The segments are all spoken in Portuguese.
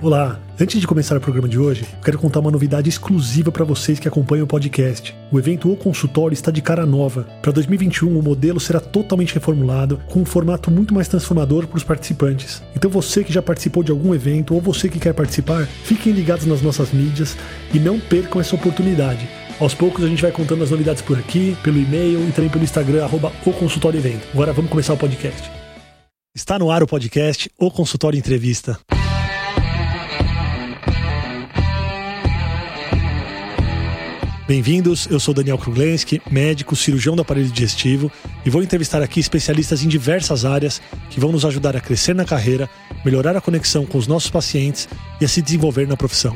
Olá! Antes de começar o programa de hoje, quero contar uma novidade exclusiva para vocês que acompanham o podcast. O evento O Consultório está de cara nova. Para 2021, o modelo será totalmente reformulado, com um formato muito mais transformador para os participantes. Então, você que já participou de algum evento ou você que quer participar, fiquem ligados nas nossas mídias e não percam essa oportunidade. Aos poucos a gente vai contando as novidades por aqui, pelo e-mail e também pelo Instagram, arroba o Consultório Evento. Agora vamos começar o podcast. Está no ar o podcast O Consultório Entrevista. Bem-vindos, eu sou Daniel Kruglenski, médico, cirurgião do aparelho digestivo e vou entrevistar aqui especialistas em diversas áreas que vão nos ajudar a crescer na carreira, melhorar a conexão com os nossos pacientes e a se desenvolver na profissão.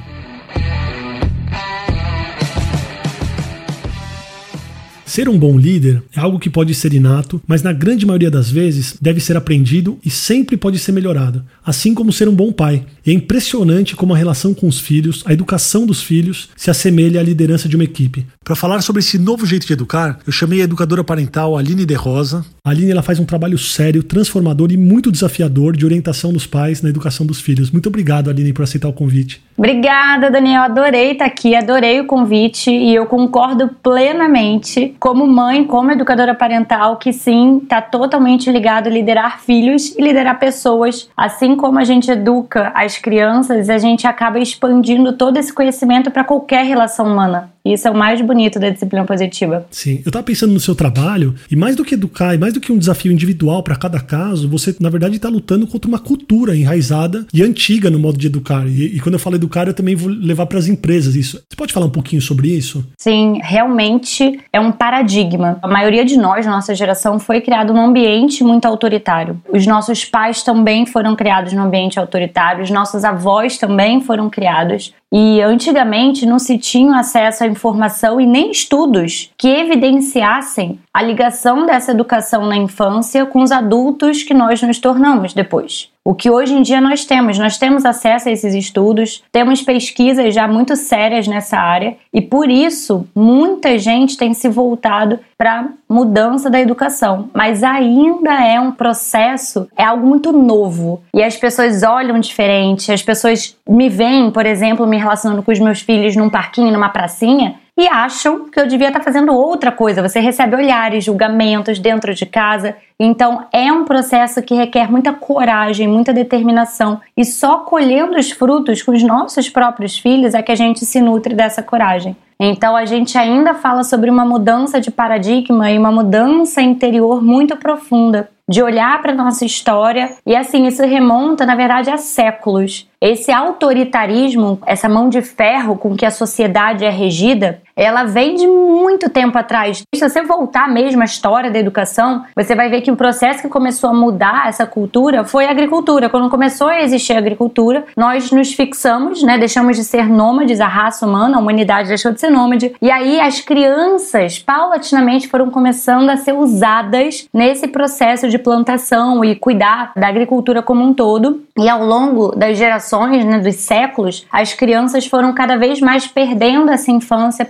Ser um bom líder é algo que pode ser inato, mas na grande maioria das vezes deve ser aprendido e sempre pode ser melhorado, assim como ser um bom pai. E é impressionante como a relação com os filhos, a educação dos filhos, se assemelha à liderança de uma equipe. Para falar sobre esse novo jeito de educar, eu chamei a educadora parental Aline De Rosa. A Aline ela faz um trabalho sério, transformador e muito desafiador de orientação dos pais na educação dos filhos. Muito obrigado, Aline, por aceitar o convite. Obrigada, Daniel. Adorei estar aqui, adorei o convite e eu concordo plenamente, como mãe, como educadora parental, que sim, está totalmente ligado a liderar filhos e liderar pessoas. Assim como a gente educa as crianças, a gente acaba expandindo todo esse conhecimento para qualquer relação humana. Isso é o mais bonito da disciplina positiva. Sim, eu estava pensando no seu trabalho, e mais do que educar, e mais do que um desafio individual para cada caso, você, na verdade, está lutando contra uma cultura enraizada e antiga no modo de educar. E, e quando eu falo educar, eu também vou levar para as empresas isso. Você pode falar um pouquinho sobre isso? Sim, realmente é um paradigma. A maioria de nós, nossa geração, foi criado num ambiente muito autoritário. Os nossos pais também foram criados num ambiente autoritário, os nossos avós também foram criados. E antigamente não se tinha acesso à informação e nem estudos que evidenciassem a ligação dessa educação na infância com os adultos que nós nos tornamos depois. O que hoje em dia nós temos, nós temos acesso a esses estudos, temos pesquisas já muito sérias nessa área e por isso muita gente tem se voltado para mudança da educação, mas ainda é um processo, é algo muito novo e as pessoas olham diferente, as pessoas me veem, por exemplo, me relacionando com os meus filhos num parquinho, numa pracinha e acham que eu devia estar fazendo outra coisa. Você recebe olhares, julgamentos dentro de casa. Então é um processo que requer muita coragem, muita determinação. E só colhendo os frutos com os nossos próprios filhos é que a gente se nutre dessa coragem. Então a gente ainda fala sobre uma mudança de paradigma e uma mudança interior muito profunda de olhar para nossa história e assim isso remonta na verdade a séculos. Esse autoritarismo, essa mão de ferro com que a sociedade é regida, ela vem de muito tempo atrás. Se você voltar mesmo à história da educação, você vai ver que o processo que começou a mudar essa cultura foi a agricultura. Quando começou a existir a agricultura, nós nos fixamos, né, deixamos de ser nômades, a raça humana, a humanidade deixou de ser nômade, e aí as crianças paulatinamente foram começando a ser usadas nesse processo de plantação e cuidar da agricultura como um todo. E ao longo das gerações né, dos séculos, as crianças foram cada vez mais perdendo essa infância,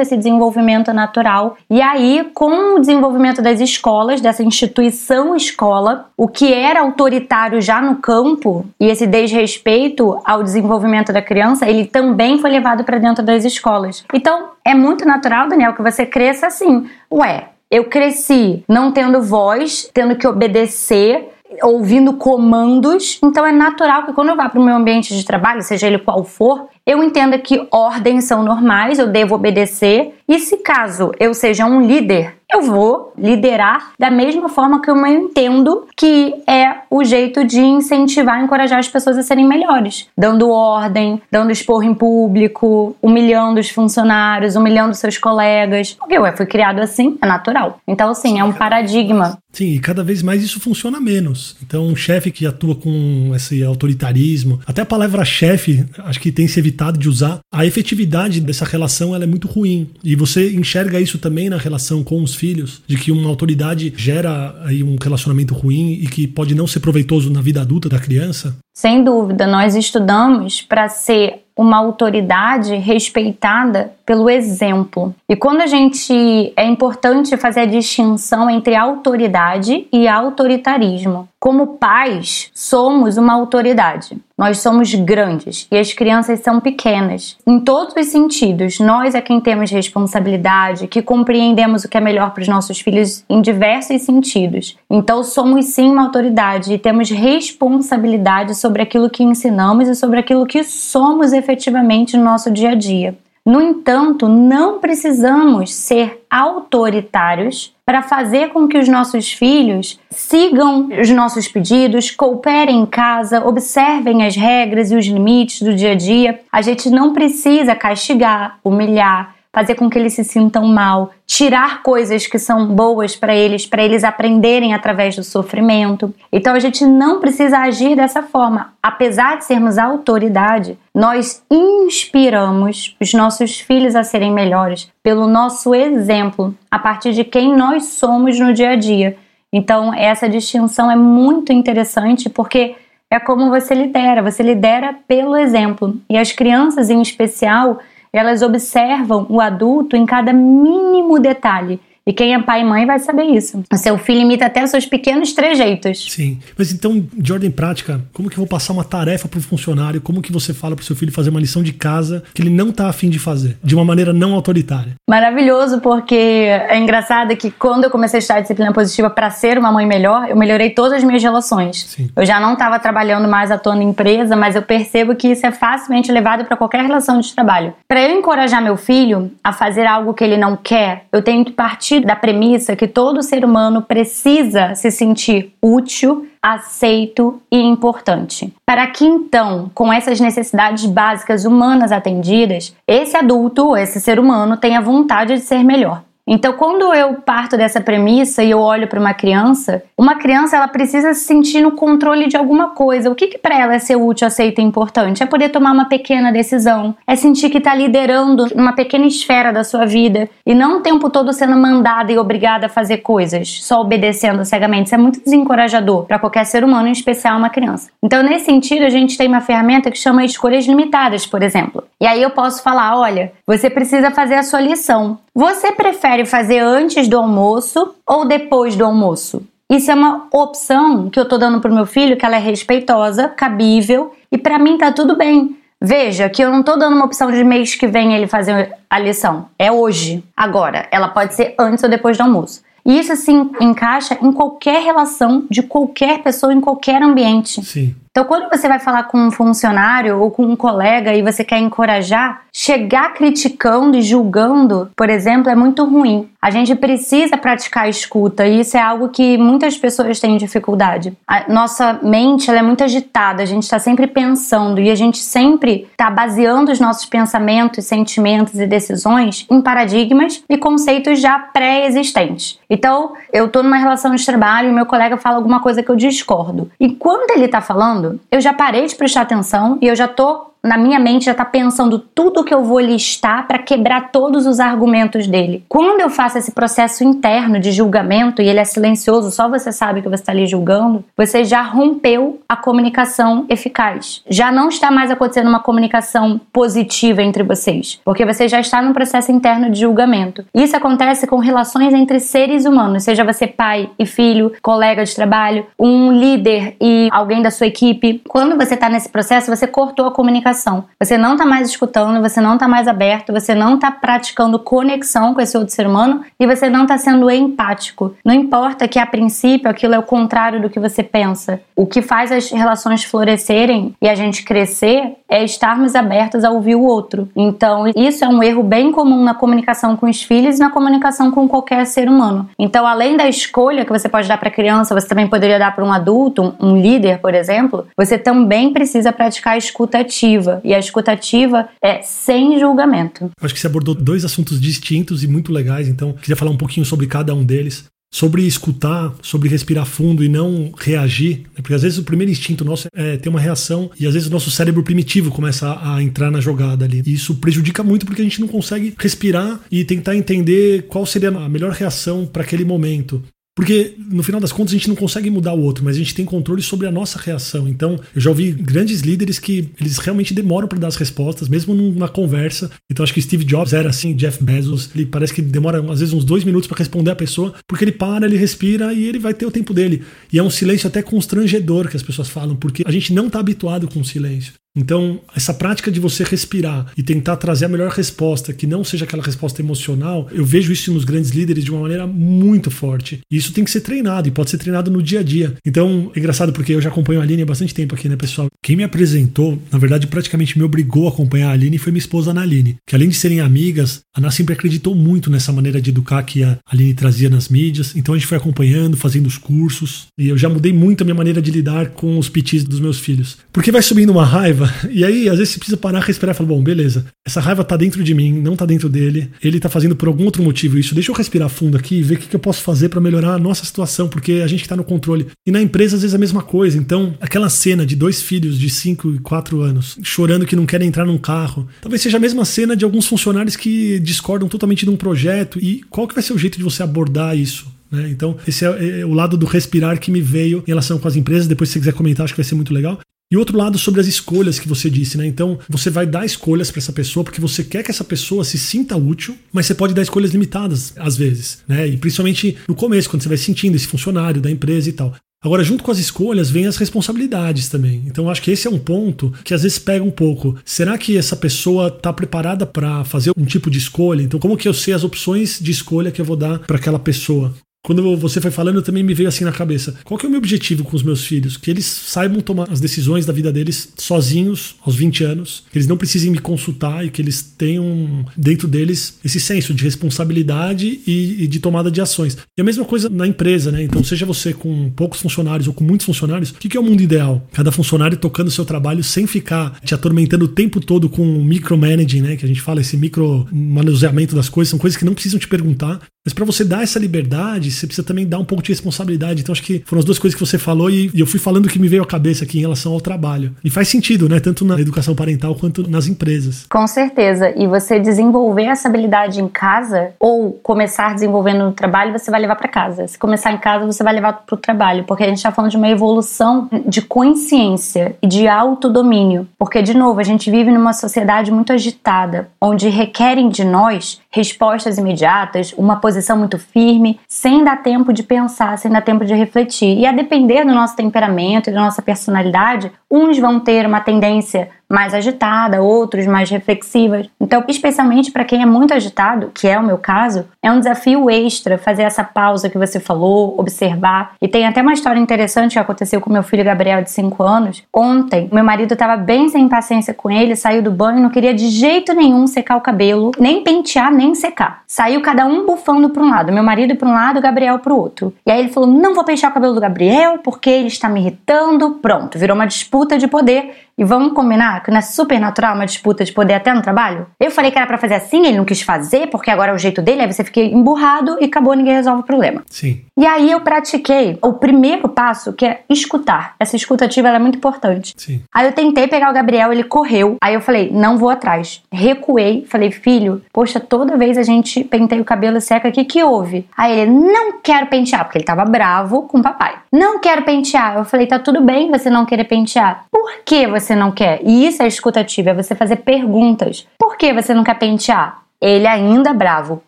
esse desenvolvimento natural. E aí, com o desenvolvimento das escolas, dessa instituição escola, o que era autoritário já no campo e esse desrespeito ao desenvolvimento da criança, ele também foi levado para dentro das escolas. Então, é muito natural, Daniel, que você cresça assim. Ué, eu cresci não tendo voz, tendo que obedecer, ouvindo comandos. Então é natural que quando eu vá para o meu ambiente de trabalho, seja ele qual for, eu entenda que ordens são normais, eu devo obedecer. E se caso eu seja um líder, eu vou liderar da mesma forma que eu entendo que é o jeito de incentivar e encorajar as pessoas a serem melhores, dando ordem, dando expor em público, humilhando os funcionários, humilhando seus colegas. Porque eu fui criado assim, é natural. Então, assim, é um paradigma. Sim, e cada vez mais isso funciona menos. Então, um chefe que atua com esse autoritarismo, até a palavra chefe, acho que tem se evitado de usar, a efetividade dessa relação ela é muito ruim. E você enxerga isso também na relação com os filhos, de que uma autoridade gera aí um relacionamento ruim e que pode não ser proveitoso na vida adulta da criança? Sem dúvida, nós estudamos para ser uma autoridade respeitada pelo exemplo. E quando a gente é importante fazer a distinção entre autoridade e autoritarismo. Como pais, somos uma autoridade. Nós somos grandes e as crianças são pequenas. Em todos os sentidos, nós é quem temos responsabilidade, que compreendemos o que é melhor para os nossos filhos em diversos sentidos. Então, somos sim uma autoridade e temos responsabilidade sobre aquilo que ensinamos e sobre aquilo que somos efetivamente no nosso dia a dia. No entanto, não precisamos ser autoritários para fazer com que os nossos filhos sigam os nossos pedidos, cooperem em casa, observem as regras e os limites do dia a dia. A gente não precisa castigar, humilhar, fazer com que eles se sintam mal, tirar coisas que são boas para eles, para eles aprenderem através do sofrimento. Então a gente não precisa agir dessa forma. Apesar de sermos autoridade, nós inspiramos os nossos filhos a serem melhores pelo nosso exemplo, a partir de quem nós somos no dia a dia. Então essa distinção é muito interessante porque é como você lidera, você lidera pelo exemplo. E as crianças em especial, elas observam o adulto em cada mínimo detalhe. E quem é pai e mãe vai saber isso. O seu filho imita até os seus pequenos trejeitos. Sim. Mas então, de ordem prática, como que eu vou passar uma tarefa para o funcionário? Como que você fala para o seu filho fazer uma lição de casa que ele não está afim de fazer? De uma maneira não autoritária. Maravilhoso, porque é engraçado que quando eu comecei a estudar disciplina positiva para ser uma mãe melhor, eu melhorei todas as minhas relações. Sim. Eu já não estava trabalhando mais atuando em empresa, mas eu percebo que isso é facilmente levado para qualquer relação de trabalho. Para eu encorajar meu filho a fazer algo que ele não quer, eu tenho que partir partir da premissa que todo ser humano precisa se sentir útil, aceito e importante. Para que então, com essas necessidades básicas humanas atendidas, esse adulto, esse ser humano tenha vontade de ser melhor. Então, quando eu parto dessa premissa e eu olho para uma criança, uma criança ela precisa se sentir no controle de alguma coisa. O que, que para ela é ser útil, aceito e importante? É poder tomar uma pequena decisão, é sentir que está liderando uma pequena esfera da sua vida e não o tempo todo sendo mandada e obrigada a fazer coisas, só obedecendo cegamente. Isso é muito desencorajador para qualquer ser humano, em especial uma criança. Então, nesse sentido, a gente tem uma ferramenta que chama escolhas limitadas, por exemplo. E aí eu posso falar: olha, você precisa fazer a sua lição. Você prefere fazer antes do almoço ou depois do almoço? Isso é uma opção que eu tô dando pro meu filho, que ela é respeitosa, cabível e para mim tá tudo bem. Veja que eu não tô dando uma opção de mês que vem ele fazer a lição. É hoje. Agora, ela pode ser antes ou depois do almoço. E isso se encaixa em qualquer relação de qualquer pessoa, em qualquer ambiente. Sim. Então, quando você vai falar com um funcionário ou com um colega e você quer encorajar, chegar criticando e julgando, por exemplo, é muito ruim. A gente precisa praticar a escuta e isso é algo que muitas pessoas têm dificuldade. A nossa mente é muito agitada, a gente está sempre pensando e a gente sempre está baseando os nossos pensamentos, sentimentos e decisões em paradigmas e conceitos já pré-existentes. Então, eu estou numa relação de trabalho e meu colega fala alguma coisa que eu discordo. E quando ele está falando, eu já parei de prestar atenção e eu já tô na minha mente já está pensando tudo que eu vou listar para quebrar todos os argumentos dele. Quando eu faço esse processo interno de julgamento e ele é silencioso, só você sabe que você está ali julgando, você já rompeu a comunicação eficaz. Já não está mais acontecendo uma comunicação positiva entre vocês, porque você já está num processo interno de julgamento. Isso acontece com relações entre seres humanos, seja você pai e filho, colega de trabalho, um líder e alguém da sua equipe. Quando você está nesse processo, você cortou a comunicação comunicação. Você não está mais escutando, você não está mais aberto, você não está praticando conexão com esse outro ser humano e você não está sendo empático. Não importa que a princípio aquilo é o contrário do que você pensa. O que faz as relações florescerem e a gente crescer é estarmos abertos a ouvir o outro. Então, isso é um erro bem comum na comunicação com os filhos e na comunicação com qualquer ser humano. Então, além da escolha que você pode dar para a criança, você também poderia dar para um adulto, um líder, por exemplo, você também precisa praticar a escuta ativa escutativa. E a escutativa é sem julgamento. Acho que você abordou dois assuntos distintos e muito legais, então queria falar um pouquinho sobre cada um deles sobre escutar, sobre respirar fundo e não reagir, né? porque às vezes o primeiro instinto nosso é ter uma reação e às vezes o nosso cérebro primitivo começa a, a, entrar na jogada ali. E isso prejudica muito porque a gente não consegue respirar e tentar entender qual seria a melhor reação para aquele momento. Porque no final das contas a gente não consegue mudar o outro, mas a gente tem controle sobre a nossa reação. Então, eu já ouvi grandes líderes que eles realmente demoram para dar as respostas, mesmo numa conversa. Então, acho que Steve Jobs era assim, Jeff Bezos, ele parece que demora às vezes uns dois minutos para responder a pessoa, porque ele para, ele respira e ele vai ter o tempo dele. E é um silêncio até constrangedor que as pessoas falam, porque a gente não está habituado com o silêncio. Então, essa prática de você respirar e tentar trazer a melhor resposta, que não seja aquela resposta emocional, eu vejo isso nos grandes líderes de uma maneira muito forte. E isso tem que ser treinado e pode ser treinado no dia a dia. Então, é engraçado porque eu já acompanho a Aline há bastante tempo aqui, né, pessoal? Quem me apresentou, na verdade, praticamente me obrigou a acompanhar a Aline foi minha esposa Ana Aline. Que além de serem amigas, a Ana sempre acreditou muito nessa maneira de educar que a Aline trazia nas mídias. Então a gente foi acompanhando, fazendo os cursos. E eu já mudei muito a minha maneira de lidar com os pitis dos meus filhos. Porque vai subindo uma raiva e aí, às vezes, você precisa parar, respirar e falar: bom, beleza, essa raiva tá dentro de mim, não tá dentro dele, ele tá fazendo por algum outro motivo isso. Deixa eu respirar fundo aqui e ver o que, que eu posso fazer para melhorar a nossa situação, porque a gente tá no controle. E na empresa, às vezes, é a mesma coisa. Então, aquela cena de dois filhos de 5 e 4 anos chorando que não querem entrar num carro, talvez seja a mesma cena de alguns funcionários que discordam totalmente de um projeto. E qual que vai ser o jeito de você abordar isso? Né? Então, esse é, é, o lado do respirar que me veio em relação com as empresas. Depois, se você quiser comentar, acho que vai ser muito legal. E outro lado sobre as escolhas que você disse, né? Então, você vai dar escolhas para essa pessoa porque você quer que essa pessoa se sinta útil, mas você pode dar escolhas limitadas às vezes, né? E principalmente no começo, quando você vai sentindo esse funcionário da empresa e tal. Agora, junto com as escolhas, vem as responsabilidades também. Então, acho que esse é um ponto que às vezes pega um pouco. Será que essa pessoa está preparada para fazer um tipo de escolha? Então, como que eu sei as opções de escolha que eu vou dar para aquela pessoa? Quando você foi falando, também me veio assim na cabeça. Qual que é o meu objetivo com os meus filhos? Que eles saibam tomar as decisões da vida deles sozinhos, aos 20 anos, que eles não precisem me consultar e que eles tenham dentro deles esse senso de responsabilidade e, e de tomada de ações. E a mesma coisa na empresa, né? Então, seja você com poucos funcionários ou com muitos funcionários, o que, que é o mundo ideal? Cada funcionário tocando o seu trabalho sem ficar te atormentando o tempo todo com micromanaging, né? Que a gente fala, esse micro manuseamento das coisas, são coisas que não precisam te perguntar, mas para você dar essa liberdade, você precisa também dar um pouco de responsabilidade. Então acho que foram as duas coisas que você falou e eu fui falando que me veio à cabeça aqui em relação ao trabalho. E faz sentido, né? Tanto na educação parental quanto nas empresas. Com certeza. E você desenvolver essa habilidade em casa ou começar desenvolvendo no trabalho, você vai levar para casa. Se começar em casa, você vai levar para o trabalho, porque a gente está falando de uma evolução de consciência e de autodomínio. Porque de novo, a gente vive numa sociedade muito agitada, onde requerem de nós respostas imediatas, uma posição muito firme, sem dar tempo de pensar, sem dar tempo de refletir. E a depender do nosso temperamento e da nossa personalidade, uns vão ter uma tendência mais agitada, outros mais reflexivas. Então, especialmente para quem é muito agitado, que é o meu caso, é um desafio extra fazer essa pausa que você falou, observar. E tem até uma história interessante que aconteceu com meu filho Gabriel de 5 anos. Ontem, meu marido estava bem sem paciência com ele, saiu do banho, não queria de jeito nenhum secar o cabelo, nem pentear, nem secar. Saiu cada um bufando para um lado, meu marido para um lado, Gabriel para o outro. E aí ele falou: "Não vou pentear o cabelo do Gabriel porque ele está me irritando". Pronto, virou uma disputa de poder e vamos combinar que não é super natural uma disputa de poder até no trabalho? Eu falei que era para fazer assim, ele não quis fazer, porque agora é o jeito dele, aí você fica emburrado e acabou, ninguém resolve o problema. Sim. E aí eu pratiquei o primeiro passo, que é escutar. Essa escutativa é muito importante. Sim. Aí eu tentei pegar o Gabriel, ele correu. Aí eu falei, não vou atrás. Recuei, falei, filho, poxa, toda vez a gente penteia o cabelo seca, o que que houve? Aí ele, não quero pentear, porque ele tava bravo com o papai. Não quero pentear. Eu falei, tá tudo bem você não querer pentear. Por que você não quer? E isso é escutativa, é você fazer perguntas. Por que você não quer pentear? Ele ainda bravo,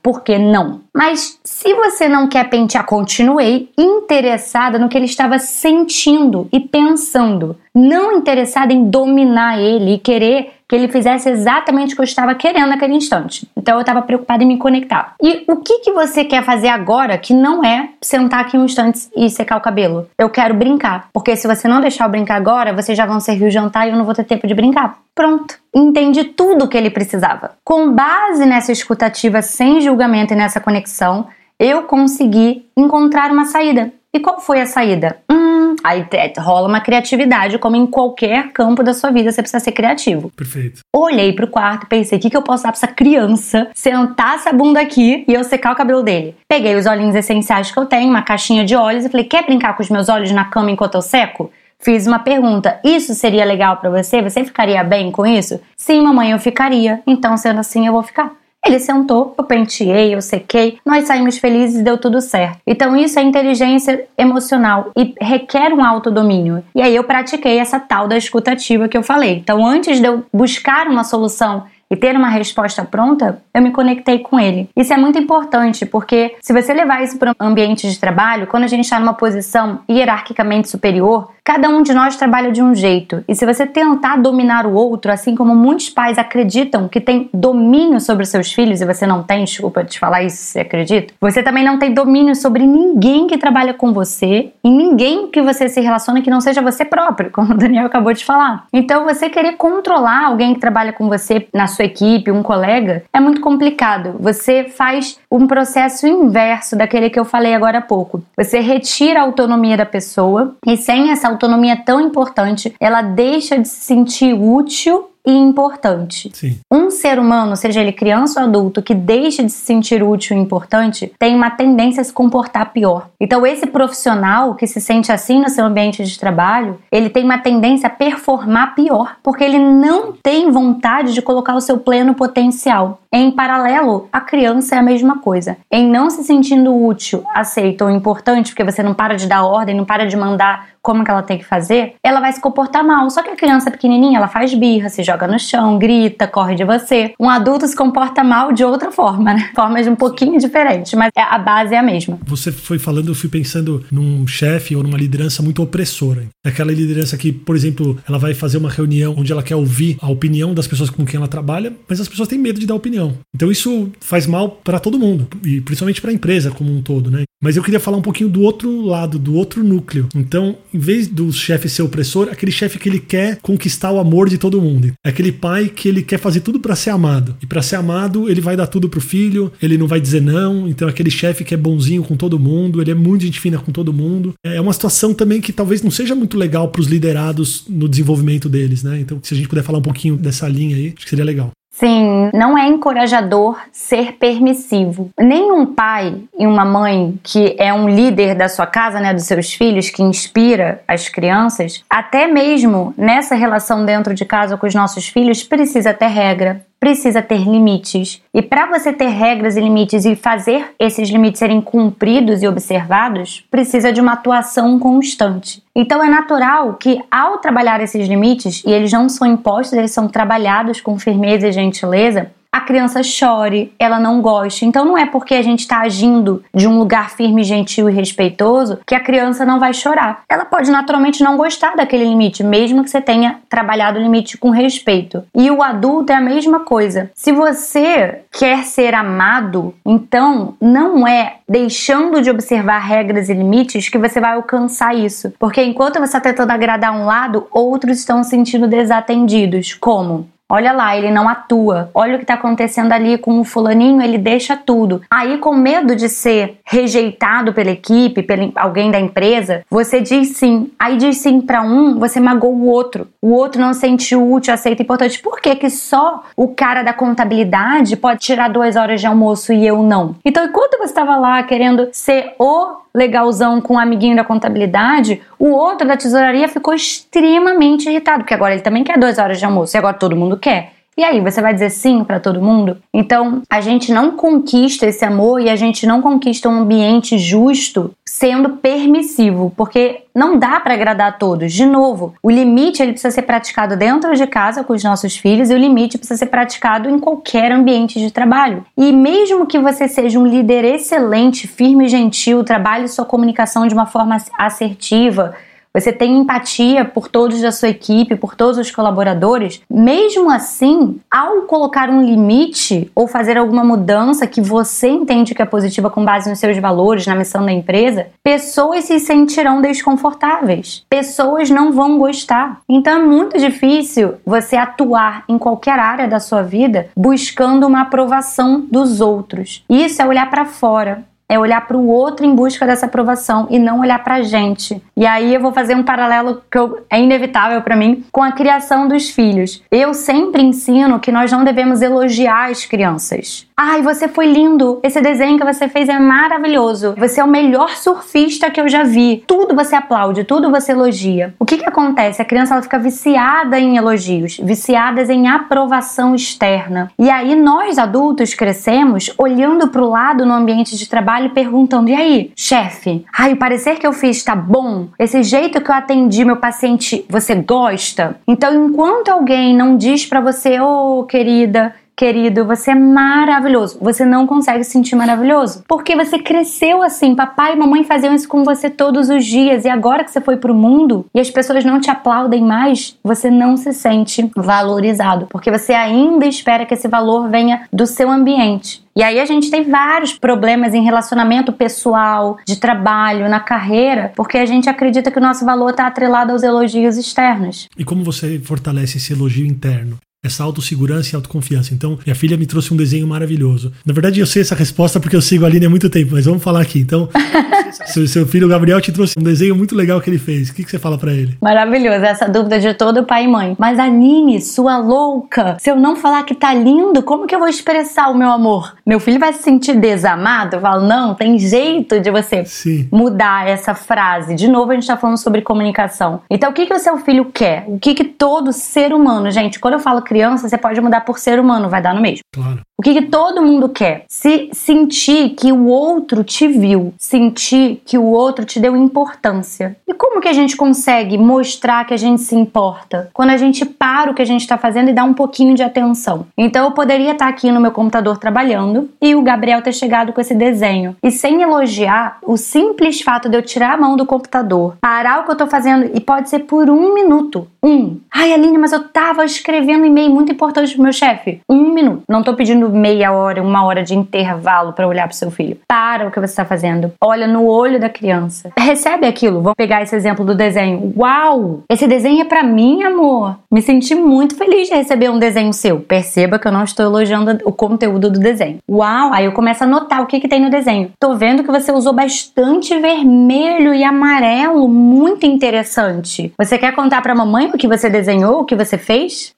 por que não? Mas se você não quer pentear, continuei interessada no que ele estava sentindo e pensando, não interessada em dominar ele e querer que ele fizesse exatamente o que eu estava querendo naquele instante. Então eu estava preocupada em me conectar. E o que, que você quer fazer agora que não é sentar aqui um instante e secar o cabelo? Eu quero brincar. Porque se você não deixar eu brincar agora, vocês já vão servir o jantar e eu não vou ter tempo de brincar. Pronto. Entendi tudo o que ele precisava. Com base nessa escutativa sem julgamento e nessa conexão, eu consegui encontrar uma saída. E qual foi a saída? Hum, aí rola uma criatividade, como em qualquer campo da sua vida, você precisa ser criativo. Perfeito. Olhei pro quarto pensei: o que, que eu posso dar pra essa criança sentar essa bunda aqui e eu secar o cabelo dele? Peguei os olhinhos essenciais que eu tenho, uma caixinha de óleos e falei: quer brincar com os meus olhos na cama enquanto eu seco? Fiz uma pergunta: Isso seria legal para você? Você ficaria bem com isso? Sim, mamãe, eu ficaria. Então, sendo assim, eu vou ficar. Ele sentou, eu penteei, eu sequei, nós saímos felizes e deu tudo certo. Então isso é inteligência emocional e requer um autodomínio. E aí eu pratiquei essa tal da escutativa que eu falei. Então antes de eu buscar uma solução e ter uma resposta pronta, eu me conectei com ele. Isso é muito importante, porque se você levar isso para um ambiente de trabalho, quando a gente está numa posição hierarquicamente superior, cada um de nós trabalha de um jeito. E se você tentar dominar o outro, assim como muitos pais acreditam que tem domínio sobre seus filhos, e você não tem, desculpa te falar isso, você acredita? Você também não tem domínio sobre ninguém que trabalha com você e ninguém que você se relaciona que não seja você próprio, como o Daniel acabou de falar. Então, você querer controlar alguém que trabalha com você na sua equipe, um colega, é muito complicado. Você faz um processo inverso daquele que eu falei agora há pouco. Você retira a autonomia da pessoa e sem essa autonomia tão importante, ela deixa de se sentir útil e importante. Sim. Um ser humano, seja ele criança ou adulto, que deixa de se sentir útil e importante, tem uma tendência a se comportar pior. Então, esse profissional que se sente assim no seu ambiente de trabalho, ele tem uma tendência a performar pior, porque ele não tem vontade de colocar o seu pleno potencial. Em paralelo, a criança é a mesma coisa. Em não se sentindo útil, aceito ou importante, porque você não para de dar ordem, não para de mandar como que ela tem que fazer, ela vai se comportar mal. Só que a criança pequenininha, ela faz birra, se joga no chão, grita, corre de você. Um adulto se comporta mal de outra forma, né? Formas um pouquinho diferentes, mas a base é a mesma. Você foi falando, eu fui pensando num chefe ou numa liderança muito opressora. Aquela liderança que, por exemplo, ela vai fazer uma reunião onde ela quer ouvir a opinião das pessoas com quem ela trabalha, mas as pessoas têm medo de dar opinião. Então isso faz mal para todo mundo, e principalmente para a empresa como um todo, né? Mas eu queria falar um pouquinho do outro lado, do outro núcleo. Então, em vez do chefe ser opressor, aquele chefe que ele quer conquistar o amor de todo mundo. É aquele pai que ele quer fazer tudo para ser amado. E para ser amado, ele vai dar tudo pro filho, ele não vai dizer não. Então, é aquele chefe que é bonzinho com todo mundo, ele é muito gente fina com todo mundo. É uma situação também que talvez não seja muito legal para os liderados no desenvolvimento deles, né? Então, se a gente puder falar um pouquinho dessa linha aí, acho que seria legal. Sim, não é encorajador ser permissivo. Nenhum pai e uma mãe que é um líder da sua casa, né, dos seus filhos, que inspira as crianças, até mesmo nessa relação dentro de casa com os nossos filhos, precisa ter regra, precisa ter limites. E para você ter regras e limites e fazer esses limites serem cumpridos e observados, precisa de uma atuação constante. Então é natural que ao trabalhar esses limites, e eles não são impostos, eles são trabalhados com firmeza e gentileza, a criança chore, ela não goste. Então não é porque a gente está agindo de um lugar firme, gentil e respeitoso que a criança não vai chorar. Ela pode naturalmente não gostar daquele limite, mesmo que você tenha trabalhado o limite com respeito. E o adulto é a mesma coisa. Se você quer ser amado, então não é deixando de observar regras e limites que você vai alcançar isso. Porque enquanto você está tentando agradar um lado, outros estão se sentindo desatendidos. Como? Olha lá, ele não atua. Olha o que está acontecendo ali com o fulaninho, ele deixa tudo. Aí, com medo de ser rejeitado pela equipe, pelo alguém da empresa, você diz sim. Aí diz sim para um, você magoou o outro. O outro não sente útil, aceita importante. Por que, que só o cara da contabilidade pode tirar duas horas de almoço e eu não? Então, enquanto você estava lá querendo ser o legalzão com o um amiguinho da contabilidade, o outro da tesouraria ficou extremamente irritado, porque agora ele também quer duas horas de almoço e agora todo mundo quer. E aí, você vai dizer sim para todo mundo? Então, a gente não conquista esse amor e a gente não conquista um ambiente justo sendo permissivo, porque não dá para agradar a todos. De novo, o limite ele precisa ser praticado dentro de casa com os nossos filhos e o limite precisa ser praticado em qualquer ambiente de trabalho. E mesmo que você seja um líder excelente, firme e gentil, trabalhe sua comunicação de uma forma assertiva, você tem empatia por todos da sua equipe, por todos os colaboradores, mesmo assim, ao colocar um limite ou fazer alguma mudança que você entende que é positiva com base nos seus valores, na missão da empresa, pessoas se sentirão desconfortáveis. Pessoas não vão gostar. Então é muito difícil você atuar em qualquer área da sua vida buscando uma aprovação dos outros. Isso é olhar para fora é olhar para o outro em busca dessa aprovação e não olhar para a gente. E aí eu vou fazer um paralelo que eu, é inevitável para mim com a criação dos filhos. Eu sempre ensino que nós não devemos elogiar as crianças. Ai, você foi lindo. Esse desenho que você fez é maravilhoso. Você é o melhor surfista que eu já vi. Tudo você aplaude, tudo você elogia. O que que acontece? A criança ela fica viciada em elogios, viciadas em aprovação externa. E aí nós adultos crescemos olhando para o lado no ambiente de trabalho e perguntando: "E aí, chefe? Ai, o parecer que eu fiz tá bom? Esse jeito que eu atendi meu paciente, você gosta?" Então, enquanto alguém não diz para você: "Ô, oh, querida, querido, você é maravilhoso. Você não consegue se sentir maravilhoso porque você cresceu assim. Papai e mamãe faziam isso com você todos os dias e agora que você foi pro mundo e as pessoas não te aplaudem mais, você não se sente valorizado porque você ainda espera que esse valor venha do seu ambiente. E aí a gente tem vários problemas em relacionamento pessoal, de trabalho, na carreira, porque a gente acredita que o nosso valor está atrelado aos elogios externos. E como você fortalece esse elogio interno? Essa autossegurança e autoconfiança. Então, minha filha me trouxe um desenho maravilhoso. Na verdade, eu sei essa resposta porque eu sigo a Aline há muito tempo, mas vamos falar aqui. Então, seu, seu filho Gabriel te trouxe um desenho muito legal que ele fez. O que, que você fala para ele? Maravilhoso, essa dúvida de todo pai e mãe. Mas Aline, sua louca, se eu não falar que tá lindo, como que eu vou expressar o meu amor? Meu filho vai se sentir desamado? Eu falo, não, tem jeito de você Sim. mudar essa frase. De novo, a gente tá falando sobre comunicação. Então, o que, que o seu filho quer? O que, que todo ser humano, gente, quando eu falo criança, você pode mudar por ser humano, vai dar no mesmo. Claro. O que, que todo mundo quer? Se sentir que o outro te viu, sentir que o outro te deu importância. E como que a gente consegue mostrar que a gente se importa? Quando a gente para o que a gente está fazendo e dá um pouquinho de atenção. Então eu poderia estar tá aqui no meu computador trabalhando e o Gabriel ter chegado com esse desenho. E sem elogiar, o simples fato de eu tirar a mão do computador, parar o que eu estou fazendo, e pode ser por um minuto. Um. Ai, Aline, mas eu tava escrevendo um e-mail muito importante pro meu chefe. Um minuto. Não tô pedindo meia hora, uma hora de intervalo para olhar para seu filho. Para o que você está fazendo. Olha no olho da criança. Recebe aquilo. Vamos pegar esse exemplo do desenho. Uau! Esse desenho é para mim, amor. Me senti muito feliz de receber um desenho seu. Perceba que eu não estou elogiando o conteúdo do desenho. Uau! Aí eu começo a notar o que, que tem no desenho. Tô vendo que você usou bastante vermelho e amarelo. Muito interessante. Você quer contar para mamãe o que você desenhou, o que você fez?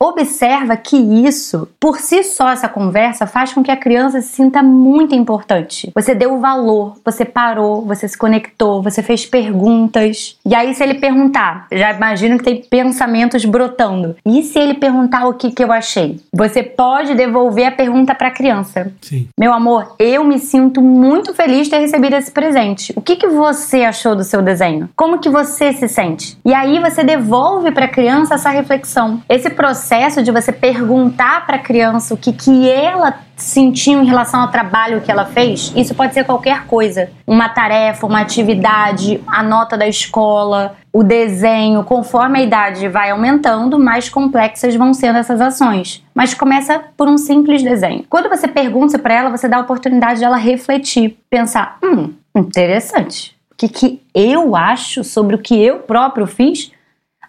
Observa que isso, por si só, essa conversa faz com que a criança se sinta muito importante. Você deu valor, você parou, você se conectou, você fez perguntas. E aí, se ele perguntar, já imagino que tem pensamentos brotando. E se ele perguntar o que, que eu achei? Você pode devolver a pergunta para a criança. Sim. Meu amor, eu me sinto muito feliz de ter recebido esse presente. O que, que você achou do seu desenho? Como que você se sente? E aí você devolve para a criança essa reflexão. Esse processo de você perguntar para a criança o que, que ela sentiu em relação ao trabalho que ela fez, isso pode ser qualquer coisa. Uma tarefa, uma atividade, a nota da escola, o desenho, conforme a idade vai aumentando, mais complexas vão sendo essas ações. Mas começa por um simples desenho. Quando você pergunta para ela, você dá a oportunidade dela refletir, pensar: hum, interessante. O que, que eu acho sobre o que eu próprio fiz?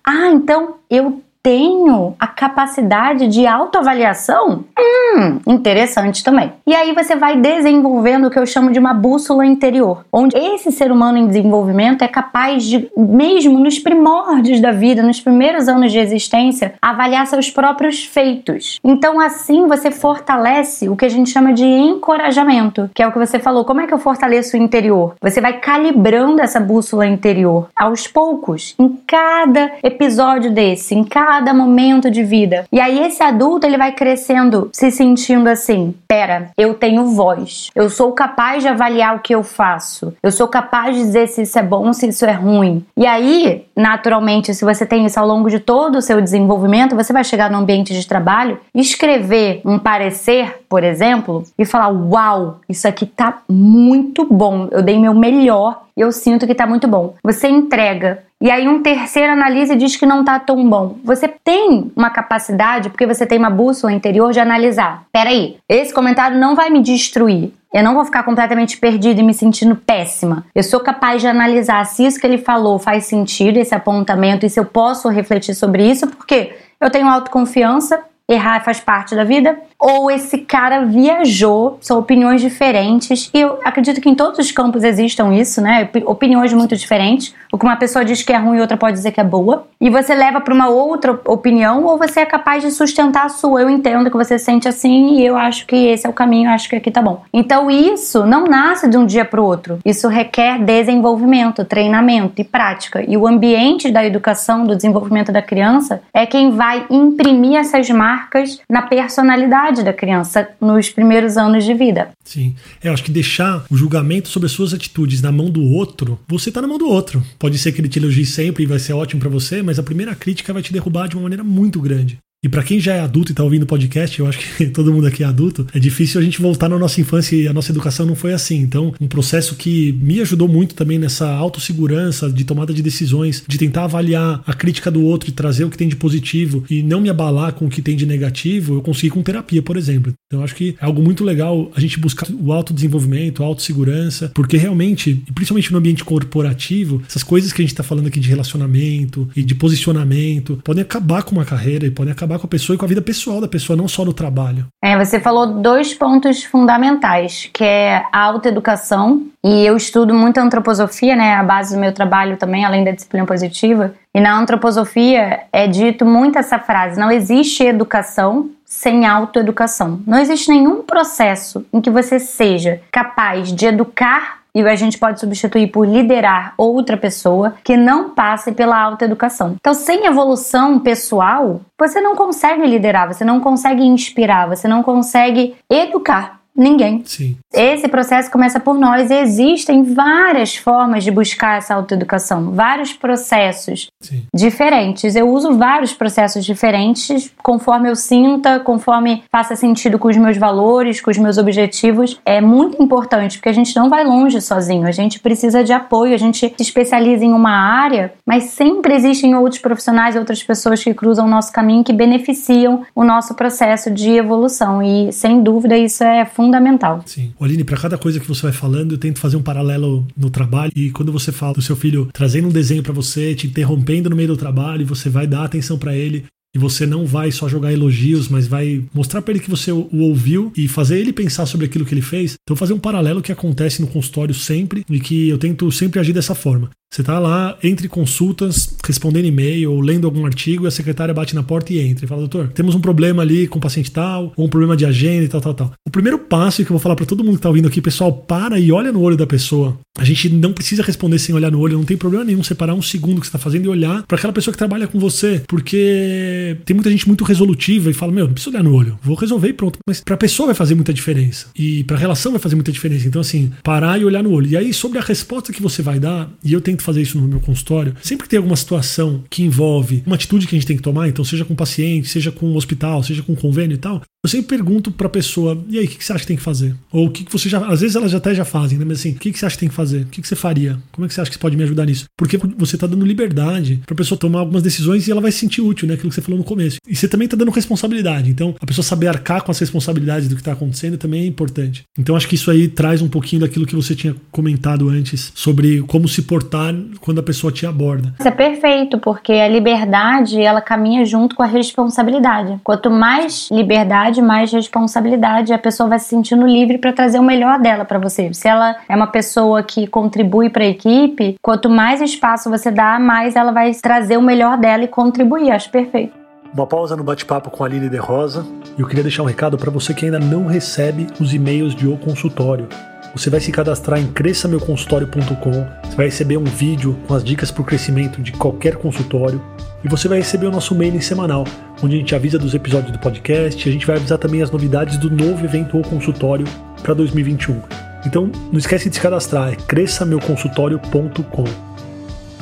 Ah, então eu tenho a capacidade de autoavaliação? Hum, interessante também. E aí você vai desenvolvendo o que eu chamo de uma bússola interior, onde esse ser humano em desenvolvimento é capaz de, mesmo nos primórdios da vida, nos primeiros anos de existência, avaliar seus próprios feitos. Então, assim você fortalece o que a gente chama de encorajamento, que é o que você falou. Como é que eu fortaleço o interior? Você vai calibrando essa bússola interior aos poucos, em cada episódio desse, em cada cada momento de vida. E aí esse adulto ele vai crescendo, se sentindo assim: pera, eu tenho voz. Eu sou capaz de avaliar o que eu faço. Eu sou capaz de dizer se isso é bom, se isso é ruim. E aí, naturalmente, se você tem isso ao longo de todo o seu desenvolvimento, você vai chegar no ambiente de trabalho, escrever um parecer, por exemplo, e falar: "Uau, isso aqui tá muito bom. Eu dei meu melhor eu sinto que tá muito bom". Você entrega e aí um terceiro analisa e diz que não tá tão bom. Você tem uma capacidade, porque você tem uma bússola interior de analisar. Peraí, esse comentário não vai me destruir. Eu não vou ficar completamente perdida e me sentindo péssima. Eu sou capaz de analisar se isso que ele falou faz sentido, esse apontamento, e se eu posso refletir sobre isso, porque eu tenho autoconfiança, errar faz parte da vida, ou esse cara viajou, são opiniões diferentes, e eu acredito que em todos os campos existam isso, né? Opiniões muito diferentes. O que uma pessoa diz que é ruim, outra pode dizer que é boa, e você leva para uma outra opinião, ou você é capaz de sustentar a sua. Eu entendo que você sente assim, e eu acho que esse é o caminho, acho que aqui tá bom. Então isso não nasce de um dia para o outro. Isso requer desenvolvimento, treinamento e prática. E o ambiente da educação, do desenvolvimento da criança, é quem vai imprimir essas marcas na personalidade da criança nos primeiros anos de vida. Sim. É, eu acho que deixar o julgamento sobre as suas atitudes na mão do outro, você tá na mão do outro. Pode ser que ele te elogie sempre e vai ser ótimo para você, mas a primeira crítica vai te derrubar de uma maneira muito grande. E para quem já é adulto e tá ouvindo o podcast, eu acho que todo mundo aqui é adulto, é difícil a gente voltar na nossa infância e a nossa educação não foi assim. Então, um processo que me ajudou muito também nessa autossegurança de tomada de decisões, de tentar avaliar a crítica do outro e trazer o que tem de positivo e não me abalar com o que tem de negativo, eu consegui com terapia, por exemplo. Então, acho que é algo muito legal a gente buscar o autodesenvolvimento, a autossegurança, porque realmente, principalmente no ambiente corporativo, essas coisas que a gente tá falando aqui de relacionamento e de posicionamento podem acabar com uma carreira e podem acabar acabar com a pessoa e com a vida pessoal da pessoa, não só no trabalho. É, você falou dois pontos fundamentais, que é a autoeducação, e eu estudo muito antroposofia, né, a base do meu trabalho também, além da disciplina positiva. E na antroposofia é dito muito essa frase: não existe educação sem autoeducação. Não existe nenhum processo em que você seja capaz de educar e a gente pode substituir por liderar outra pessoa que não passe pela autoeducação. Então, sem evolução pessoal, você não consegue liderar, você não consegue inspirar, você não consegue educar. Ninguém. Sim. Esse processo começa por nós e existem várias formas de buscar essa autoeducação, vários processos Sim. diferentes. Eu uso vários processos diferentes conforme eu sinta, conforme faça sentido com os meus valores, com os meus objetivos. É muito importante porque a gente não vai longe sozinho, a gente precisa de apoio, a gente se especializa em uma área, mas sempre existem outros profissionais, outras pessoas que cruzam o nosso caminho que beneficiam o nosso processo de evolução e sem dúvida isso é fundamental fundamental. Sim. Aline, para cada coisa que você vai falando, eu tento fazer um paralelo no trabalho. E quando você fala do seu filho trazendo um desenho para você, te interrompendo no meio do trabalho, você vai dar atenção para ele, e você não vai só jogar elogios, mas vai mostrar para ele que você o ouviu e fazer ele pensar sobre aquilo que ele fez. Então fazer um paralelo que acontece no consultório sempre e que eu tento sempre agir dessa forma. Você está lá entre consultas, respondendo e-mail ou lendo algum artigo e a secretária bate na porta e entra e fala: Doutor, temos um problema ali com o paciente tal, ou um problema de agenda e tal, tal, tal. O primeiro passo que eu vou falar para todo mundo que está ouvindo aqui, pessoal, para e olha no olho da pessoa. A gente não precisa responder sem olhar no olho, não tem problema nenhum separar um segundo que você está fazendo e olhar para aquela pessoa que trabalha com você, porque tem muita gente muito resolutiva e fala: Meu, não precisa olhar no olho, vou resolver e pronto. Mas para a pessoa vai fazer muita diferença e para a relação vai fazer muita diferença. Então, assim, parar e olhar no olho. E aí, sobre a resposta que você vai dar, e eu tento tento fazer isso no meu consultório, sempre que tem alguma situação que envolve uma atitude que a gente tem que tomar, então seja com paciente, seja com hospital, seja com convênio e tal, eu sempre pergunto pra pessoa, e aí, o que, você acha que tem que fazer? Ou o que, você já. Às vezes elas até já fazem, né? Mas assim, o que, que você acha que tem que fazer? O que, que você faria? Como é que você acha que você pode me ajudar nisso? Porque você tá dando liberdade pra pessoa tomar algumas decisões e ela vai se sentir útil, né? Aquilo que você falou no começo. E você também tá dando responsabilidade. Então, a pessoa saber arcar com as responsabilidades do que tá acontecendo também é importante. Então, acho que isso aí traz um pouquinho daquilo que você tinha comentado antes sobre como se portar quando a pessoa te aborda. Isso é perfeito, porque a liberdade, ela caminha junto com a responsabilidade. Quanto mais liberdade, mais responsabilidade, a pessoa vai se sentindo livre para trazer o melhor dela para você. Se ela é uma pessoa que contribui para a equipe, quanto mais espaço você dá, mais ela vai trazer o melhor dela e contribuir. Acho perfeito. Uma pausa no bate-papo com a Aline de Rosa. E eu queria deixar um recado para você que ainda não recebe os e-mails de O Consultório. Você vai se cadastrar em cresçameuconsultório.com, você vai receber um vídeo com as dicas para o crescimento de qualquer consultório e você vai receber o nosso mailing semanal, onde a gente avisa dos episódios do podcast e a gente vai avisar também as novidades do novo evento ou consultório para 2021. Então, não esquece de se cadastrar, é cresçameuconsultório.com.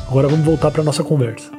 Agora vamos voltar para nossa conversa.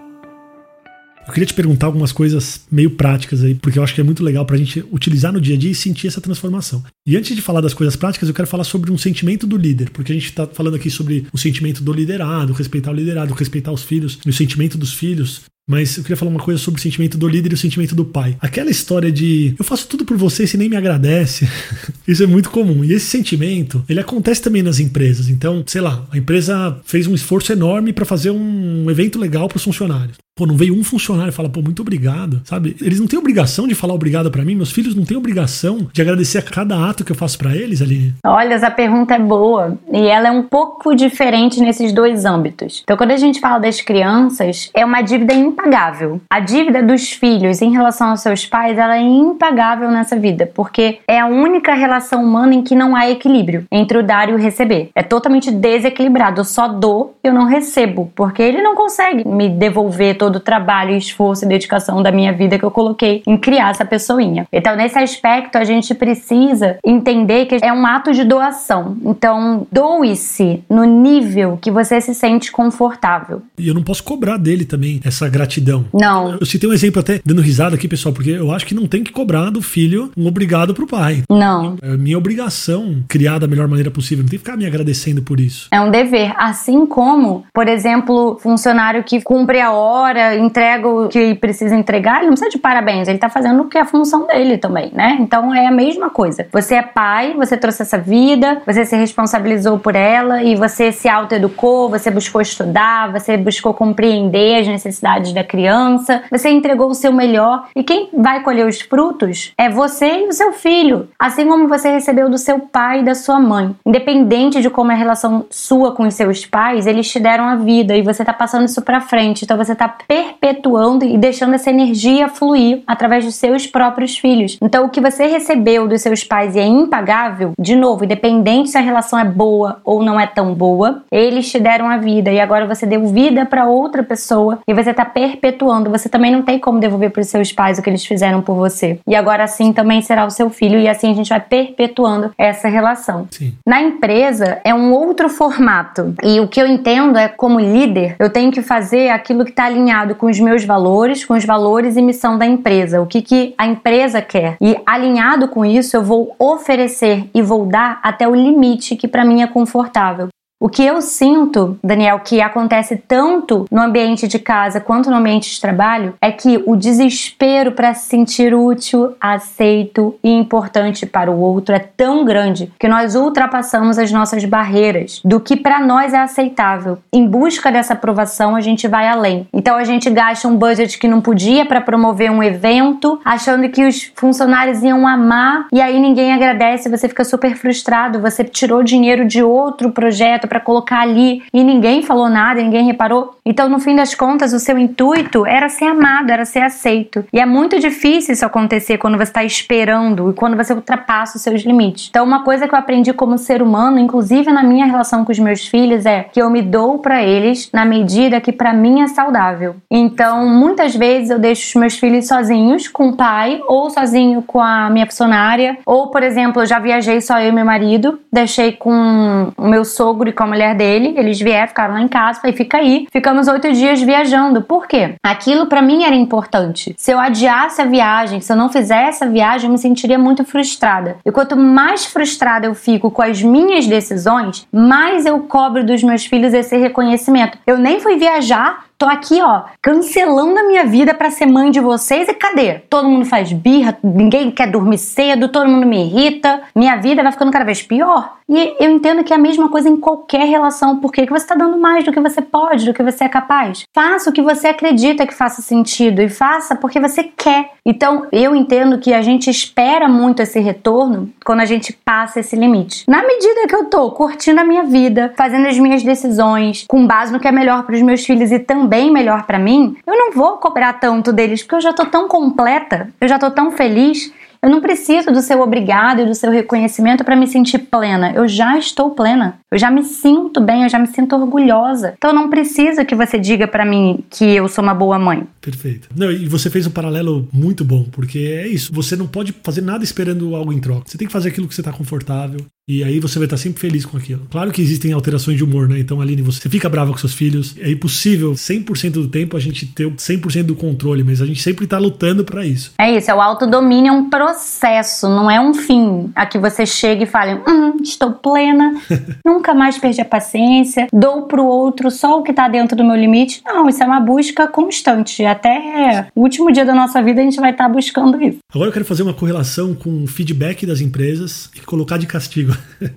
Eu queria te perguntar algumas coisas meio práticas aí, porque eu acho que é muito legal para a gente utilizar no dia a dia e sentir essa transformação. E antes de falar das coisas práticas, eu quero falar sobre um sentimento do líder, porque a gente está falando aqui sobre o sentimento do liderado, respeitar o liderado, respeitar os filhos, e o sentimento dos filhos Mas eu queria falar uma coisa sobre o sentimento do líder e o sentimento do pai. Aquela história de eu faço tudo por você e nem me agradece. Isso é muito comum. E esse sentimento, ele acontece também nas empresas. Então, sei lá, a empresa fez um esforço enorme para fazer um evento legal para os funcionários. Pô, não veio um funcionário e fala, pô, muito obrigado, sabe? Eles não têm obrigação de falar obrigado para mim, meus filhos não têm obrigação de agradecer a cada ato que eu faço para eles ali. Olha, essa pergunta é boa e ela é um pouco diferente nesses dois âmbitos. Então, quando a gente fala das crianças, é uma dívida impagável. A dívida dos filhos em relação aos seus pais, ela é impagável nessa vida, porque é a única relação humana em que não há equilíbrio entre o dar e o receber. É totalmente desequilibrado. Eu só dou, eu não recebo, porque ele não consegue me devolver todo todo o trabalho, esforço e dedicação da minha vida que eu coloquei em criar essa pessoinha. Então, nesse aspecto, a gente precisa entender que é um ato de doação. Então, doe-se no nível que você se sente confortável. E eu não posso cobrar dele também essa gratidão. Não. Eu citei um exemplo até dando risada aqui, pessoal, porque eu acho que não tem que cobrar do filho um obrigado pro pai. Não. É minha obrigação criar da melhor maneira possível. Não tem que ficar me agradecendo por isso. É um dever. Assim como, por exemplo, funcionário que cumpre a hora entrega o que precisa entregar, ele não precisa de parabéns, ele tá fazendo o que é a função dele também, né? Então é a mesma coisa. Você é pai, você trouxe essa vida, você se responsabilizou por ela e você se autoeducou, você buscou estudar, você buscou compreender as necessidades da criança, você entregou o seu melhor e quem vai colher os frutos é você e o seu filho, assim como você recebeu do seu pai e da sua mãe. Independente de como é a relação sua com os seus pais, eles te deram a vida e você tá passando isso para frente. Então você tá perpetuando e deixando essa energia fluir através dos seus próprios filhos. Então, o que você recebeu dos seus pais e é impagável, de novo, independente se a relação é boa ou não é tão boa, eles te deram a vida e agora você deu vida para outra pessoa e você está perpetuando. Você também não tem como devolver para os seus pais o que eles fizeram por você. E agora assim também será o seu filho e assim a gente vai perpetuando essa relação. Sim. Na empresa é um outro formato e o que eu entendo é como líder eu tenho que fazer aquilo que está alinhado alinhado com os meus valores, com os valores e missão da empresa, o que, que a empresa quer. E alinhado com isso, eu vou oferecer e vou dar até o limite que para mim é confortável. O que eu sinto, Daniel, que acontece tanto no ambiente de casa quanto no ambiente de trabalho, é que o desespero para se sentir útil, aceito e importante para o outro é tão grande que nós ultrapassamos as nossas barreiras do que para nós é aceitável. Em busca dessa aprovação, a gente vai além. Então a gente gasta um budget que não podia para promover um evento, achando que os funcionários iam amar e aí ninguém agradece, você fica super frustrado, você tirou dinheiro de outro projeto para colocar ali e ninguém falou nada, ninguém reparou. Então, no fim das contas, o seu intuito era ser amado, era ser aceito. E é muito difícil isso acontecer quando você está esperando e quando você ultrapassa os seus limites. Então, uma coisa que eu aprendi como ser humano, inclusive na minha relação com os meus filhos, é que eu me dou para eles na medida que para mim é saudável. Então, muitas vezes eu deixo os meus filhos sozinhos com o pai ou sozinho com a minha funcionária, ou, por exemplo, eu já viajei só eu e meu marido, deixei com o meu sogro e com a mulher dele, eles vieram, ficaram lá em casa, falei, fica aí. Ficamos oito dias viajando. Por quê? Aquilo para mim era importante. Se eu adiasse a viagem, se eu não fizesse a viagem, eu me sentiria muito frustrada. E quanto mais frustrada eu fico com as minhas decisões, mais eu cobro dos meus filhos esse reconhecimento. Eu nem fui viajar Tô aqui, ó, cancelando a minha vida para ser mãe de vocês e cadê? Todo mundo faz birra, ninguém quer dormir cedo, todo mundo me irrita, minha vida vai ficando cada vez pior. E eu entendo que é a mesma coisa em qualquer relação, porque que você está dando mais do que você pode, do que você é capaz. Faça o que você acredita que faça sentido e faça porque você quer. Então, eu entendo que a gente espera muito esse retorno quando a gente passa esse limite. Na medida que eu tô curtindo a minha vida, fazendo as minhas decisões, com base no que é melhor para os meus filhos e também bem melhor para mim, eu não vou cobrar tanto deles porque eu já tô tão completa, eu já tô tão feliz eu não preciso do seu obrigado e do seu reconhecimento para me sentir plena. Eu já estou plena. Eu já me sinto bem, eu já me sinto orgulhosa. Então não precisa que você diga para mim que eu sou uma boa mãe. Perfeito. Não, e você fez um paralelo muito bom, porque é isso. Você não pode fazer nada esperando algo em troca. Você tem que fazer aquilo que você está confortável. E aí você vai estar sempre feliz com aquilo. Claro que existem alterações de humor, né? Então, Aline, você fica brava com seus filhos. É impossível 100% do tempo a gente ter 100% do controle, mas a gente sempre está lutando para isso. É isso, é o autodomínio é um processo, não é um fim. A que você chega e fala, hum, estou plena. não nunca mais perdi a paciência, dou pro outro só o que tá dentro do meu limite. Não, isso é uma busca constante. Até o último dia da nossa vida a gente vai estar tá buscando isso. Agora eu quero fazer uma correlação com o feedback das empresas e colocar de castigo.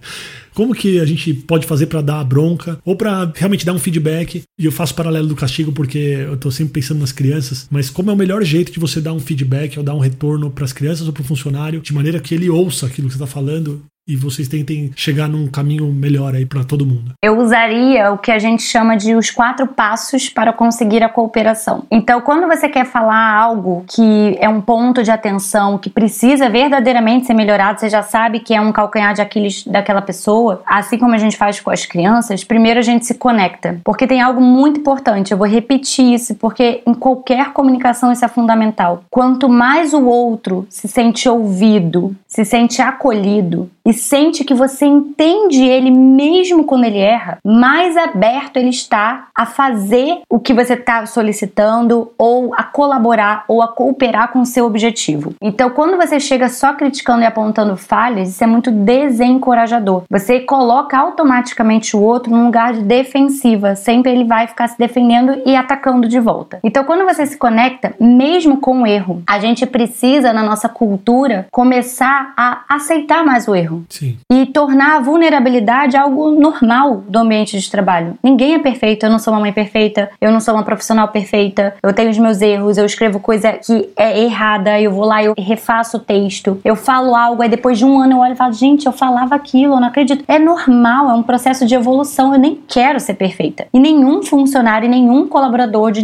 Como que a gente pode fazer para dar a bronca ou para realmente dar um feedback? E eu faço paralelo do castigo porque eu tô sempre pensando nas crianças, mas como é o melhor jeito de você dar um feedback ou dar um retorno para as crianças ou para o funcionário de maneira que ele ouça aquilo que você está falando e vocês tentem chegar num caminho melhor aí para todo mundo? Eu usaria o que a gente chama de os quatro passos para conseguir a cooperação. Então, quando você quer falar algo que é um ponto de atenção, que precisa verdadeiramente ser melhorado, você já sabe que é um calcanhar de Aquiles daquela pessoa, assim como a gente faz com as crianças, primeiro a gente se conecta. Porque tem algo muito importante, eu vou repetir isso, porque em qualquer comunicação isso é fundamental. Quanto mais o outro se sente ouvido, se sente acolhido e sente que você entende ele mesmo quando ele erra, mais aberto ele está a fazer o que você está solicitando ou a colaborar ou a cooperar com o seu objetivo. Então, quando você chega só criticando e apontando falhas, isso é muito desencorajador. Você coloca automaticamente o outro num lugar de defensiva, sempre ele vai ficar se defendendo e atacando de volta. Então, quando você se conecta, mesmo com o erro, a gente precisa na nossa cultura começar a aceitar mais o erro. Sim. E tornar a vulnerabilidade algo normal do ambiente de trabalho. Ninguém é perfeito, eu não sou uma mãe perfeita, eu não sou uma profissional perfeita, eu tenho os meus erros, eu escrevo coisa que é errada, eu vou lá, eu refaço o texto, eu falo algo, aí depois de um ano eu olho e falo, gente, eu falava aquilo, eu não acredito. É normal, é um processo de evolução, eu nem quero ser perfeita. E nenhum funcionário, nenhum colaborador de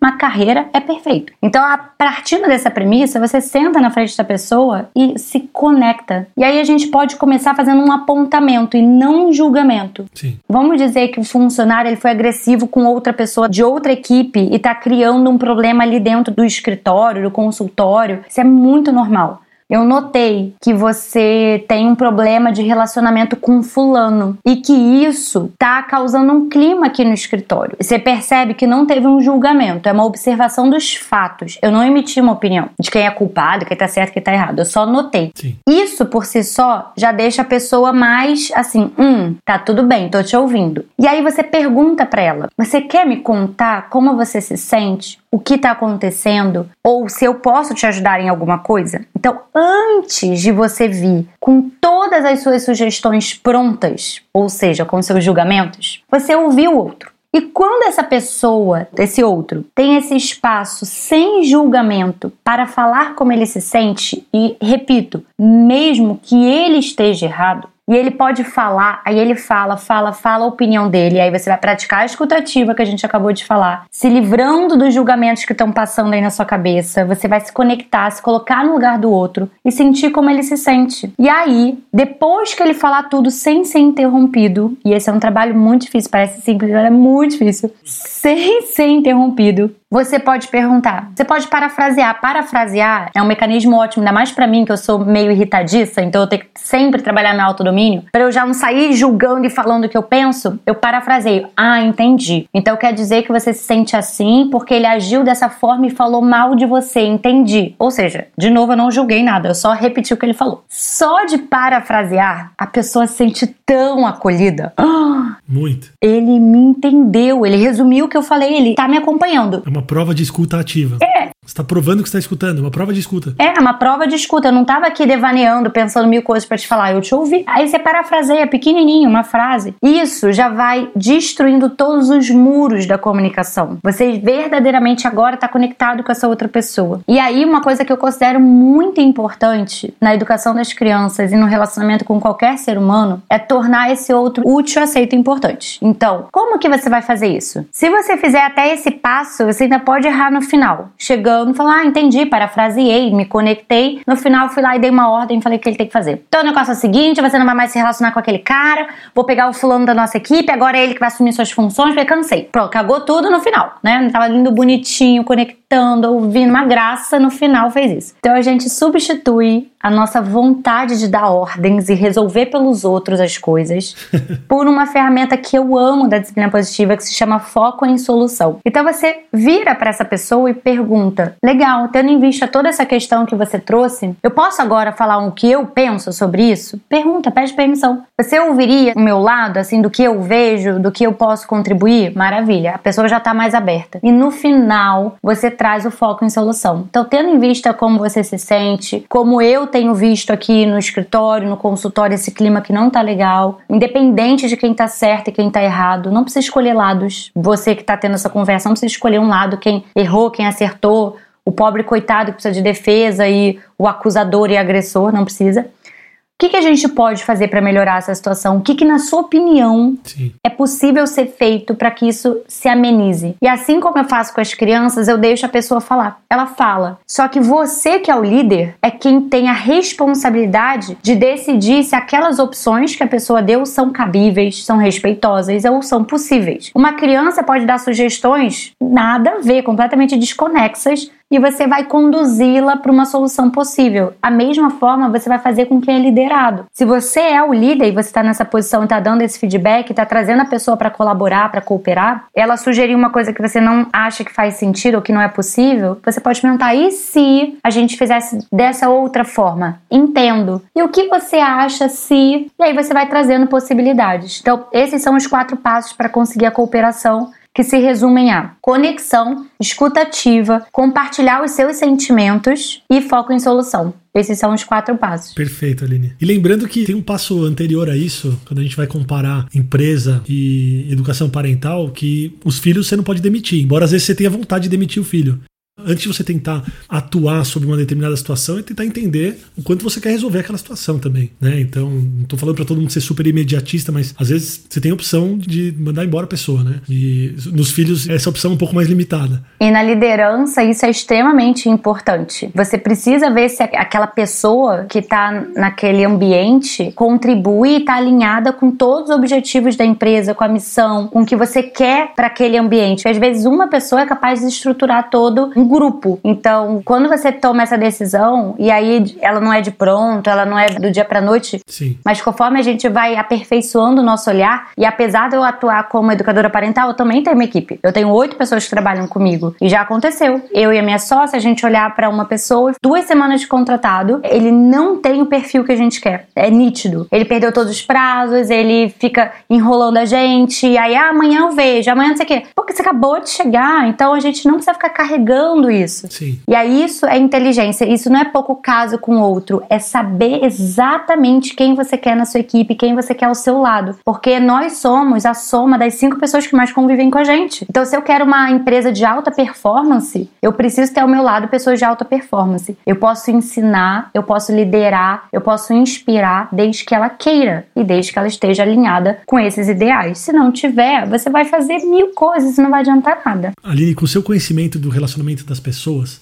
nenhuma carreira é perfeito. Então, a partir dessa premissa, você senta na frente da pessoa e se conecta. E aí a gente pode começar fazendo um apontamento e não um julgamento. Sim. Vamos dizer que o funcionário ele foi agressivo com outra pessoa de outra equipe e está criando um problema ali dentro do escritório, do consultório. Isso é muito normal. Eu notei que você tem um problema de relacionamento com fulano e que isso tá causando um clima aqui no escritório. Você percebe que não teve um julgamento, é uma observação dos fatos. Eu não emiti uma opinião de quem é culpado, quem tá certo, quem tá errado. Eu só notei. Sim. Isso por si só já deixa a pessoa mais assim, hum, tá tudo bem, tô te ouvindo. E aí você pergunta para ela: "Você quer me contar como você se sente? O que tá acontecendo? Ou se eu posso te ajudar em alguma coisa?" Então, antes de você vir com todas as suas sugestões prontas, ou seja, com seus julgamentos, você ouviu o outro. E quando essa pessoa, esse outro, tem esse espaço sem julgamento para falar como ele se sente, e repito, mesmo que ele esteja errado, e ele pode falar, aí ele fala, fala, fala a opinião dele, aí você vai praticar a escutativa que a gente acabou de falar, se livrando dos julgamentos que estão passando aí na sua cabeça, você vai se conectar, se colocar no lugar do outro e sentir como ele se sente. E aí, depois que ele falar tudo sem ser interrompido, e esse é um trabalho muito difícil, parece simples, mas é muito difícil, sem ser interrompido, você pode perguntar. Você pode parafrasear. Parafrasear é um mecanismo ótimo, ainda mais para mim que eu sou meio irritadiça, então eu tenho que sempre trabalhar meu autodomínio. Para eu já não sair julgando e falando o que eu penso, eu parafraseio. Ah, entendi. Então quer dizer que você se sente assim porque ele agiu dessa forma e falou mal de você. Entendi. Ou seja, de novo eu não julguei nada, eu só repeti o que ele falou. Só de parafrasear, a pessoa se sente tão acolhida. Muito. Ele me entendeu, ele resumiu o que eu falei, ele tá me acompanhando. É uma prova de escuta ativa. É. Você está provando que está escutando, é uma prova de escuta. É, uma prova de escuta. Eu não tava aqui devaneando, pensando mil coisas para te falar, eu te ouvi. Aí você parafraseia pequenininho uma frase. Isso já vai destruindo todos os muros da comunicação. Você verdadeiramente agora está conectado com essa outra pessoa. E aí uma coisa que eu considero muito importante na educação das crianças e no relacionamento com qualquer ser humano é tornar esse outro útil, aceito e importante. Então, como que você vai fazer isso? Se você fizer até esse passo, você ainda pode errar no final. Chegando e falar, ah, entendi, parafraseei, me conectei. No final, fui lá e dei uma ordem e falei o que ele tem que fazer. Então, o negócio é o seguinte: você não vai mais se relacionar com aquele cara, vou pegar o fulano da nossa equipe, agora é ele que vai assumir suas funções, porque cansei. Pronto, cagou tudo no final, né? Tava lindo, bonitinho, conectando, ouvindo, uma graça, no final fez isso. Então, a gente substitui a nossa vontade de dar ordens e resolver pelos outros as coisas por uma ferramenta que eu amo da disciplina positiva que se chama foco em solução. Então você vira para essa pessoa e pergunta: legal, tendo em vista toda essa questão que você trouxe, eu posso agora falar o que eu penso sobre isso? Pergunta, pede permissão. Você ouviria o meu lado, assim, do que eu vejo, do que eu posso contribuir? Maravilha, a pessoa já está mais aberta. E no final, você traz o foco em solução. Então, tendo em vista como você se sente, como eu tenho visto aqui no escritório, no consultório, esse clima que não tá legal, independente de quem tá certo e quem tá errado, não precisa escolher lados. Você que tá tendo essa conversa, não precisa escolher um lado, quem errou, quem acertou, o pobre coitado que precisa de defesa e o acusador e agressor, não precisa. O que, que, a gente pode fazer para melhorar essa situação? O que, que na sua opinião, Sim. é possível ser feito para que isso se amenize? E assim como eu faço com as crianças, eu deixo a pessoa falar. Ela fala. Só que você, que é o líder, é quem tem a responsabilidade de decidir se aquelas opções que a pessoa deu são cabíveis, são respeitosas ou são possíveis. Uma criança pode dar sugestões nada a ver, completamente desconexas e você vai conduzi-la para uma solução possível. A mesma forma você vai fazer com quem é liderado. Se você é o líder e você está nessa posição e está dando esse feedback, está trazendo a pessoa para colaborar, para cooperar, ela sugerir uma coisa que você não acha que faz sentido ou que não é possível, você pode perguntar: e se a gente fizesse dessa outra forma? Entendo. E o que você acha se. E aí você vai trazendo possibilidades. Então, esses são os quatro passos para conseguir a cooperação que se resumem a conexão, escutativa, compartilhar os seus sentimentos e foco em solução. Esses são os quatro passos. Perfeito, Aline. E lembrando que tem um passo anterior a isso, quando a gente vai comparar empresa e educação parental, que os filhos você não pode demitir, embora às vezes você tenha vontade de demitir o filho antes de você tentar atuar sobre uma determinada situação, é tentar entender o quanto você quer resolver aquela situação também, né? Então, não tô falando para todo mundo ser super imediatista, mas às vezes você tem a opção de mandar embora a pessoa, né? E nos filhos essa opção é um pouco mais limitada. E na liderança isso é extremamente importante. Você precisa ver se aquela pessoa que está naquele ambiente contribui e está alinhada com todos os objetivos da empresa, com a missão, com o que você quer para aquele ambiente. Às vezes uma pessoa é capaz de estruturar todo um grupo. Então, quando você toma essa decisão, e aí ela não é de pronto, ela não é do dia pra noite, Sim. mas conforme a gente vai aperfeiçoando o nosso olhar, e apesar de eu atuar como educadora parental, eu também tenho uma equipe. Eu tenho oito pessoas que trabalham comigo. E já aconteceu. Eu e a minha sócia, a gente olhar para uma pessoa, duas semanas de contratado, ele não tem o perfil que a gente quer. É nítido. Ele perdeu todos os prazos, ele fica enrolando a gente, e aí, ah, amanhã eu vejo, amanhã não sei o quê. Porque você acabou de chegar, então a gente não precisa ficar carregando isso. Sim. E aí isso é inteligência. Isso não é pouco caso com o outro. É saber exatamente quem você quer na sua equipe, quem você quer ao seu lado. Porque nós somos a soma das cinco pessoas que mais convivem com a gente. Então, se eu quero uma empresa de alta performance, eu preciso ter ao meu lado pessoas de alta performance. Eu posso ensinar, eu posso liderar, eu posso inspirar desde que ela queira e desde que ela esteja alinhada com esses ideais. Se não tiver, você vai fazer mil coisas e não vai adiantar nada. Aline, com o seu conhecimento do relacionamento das pessoas,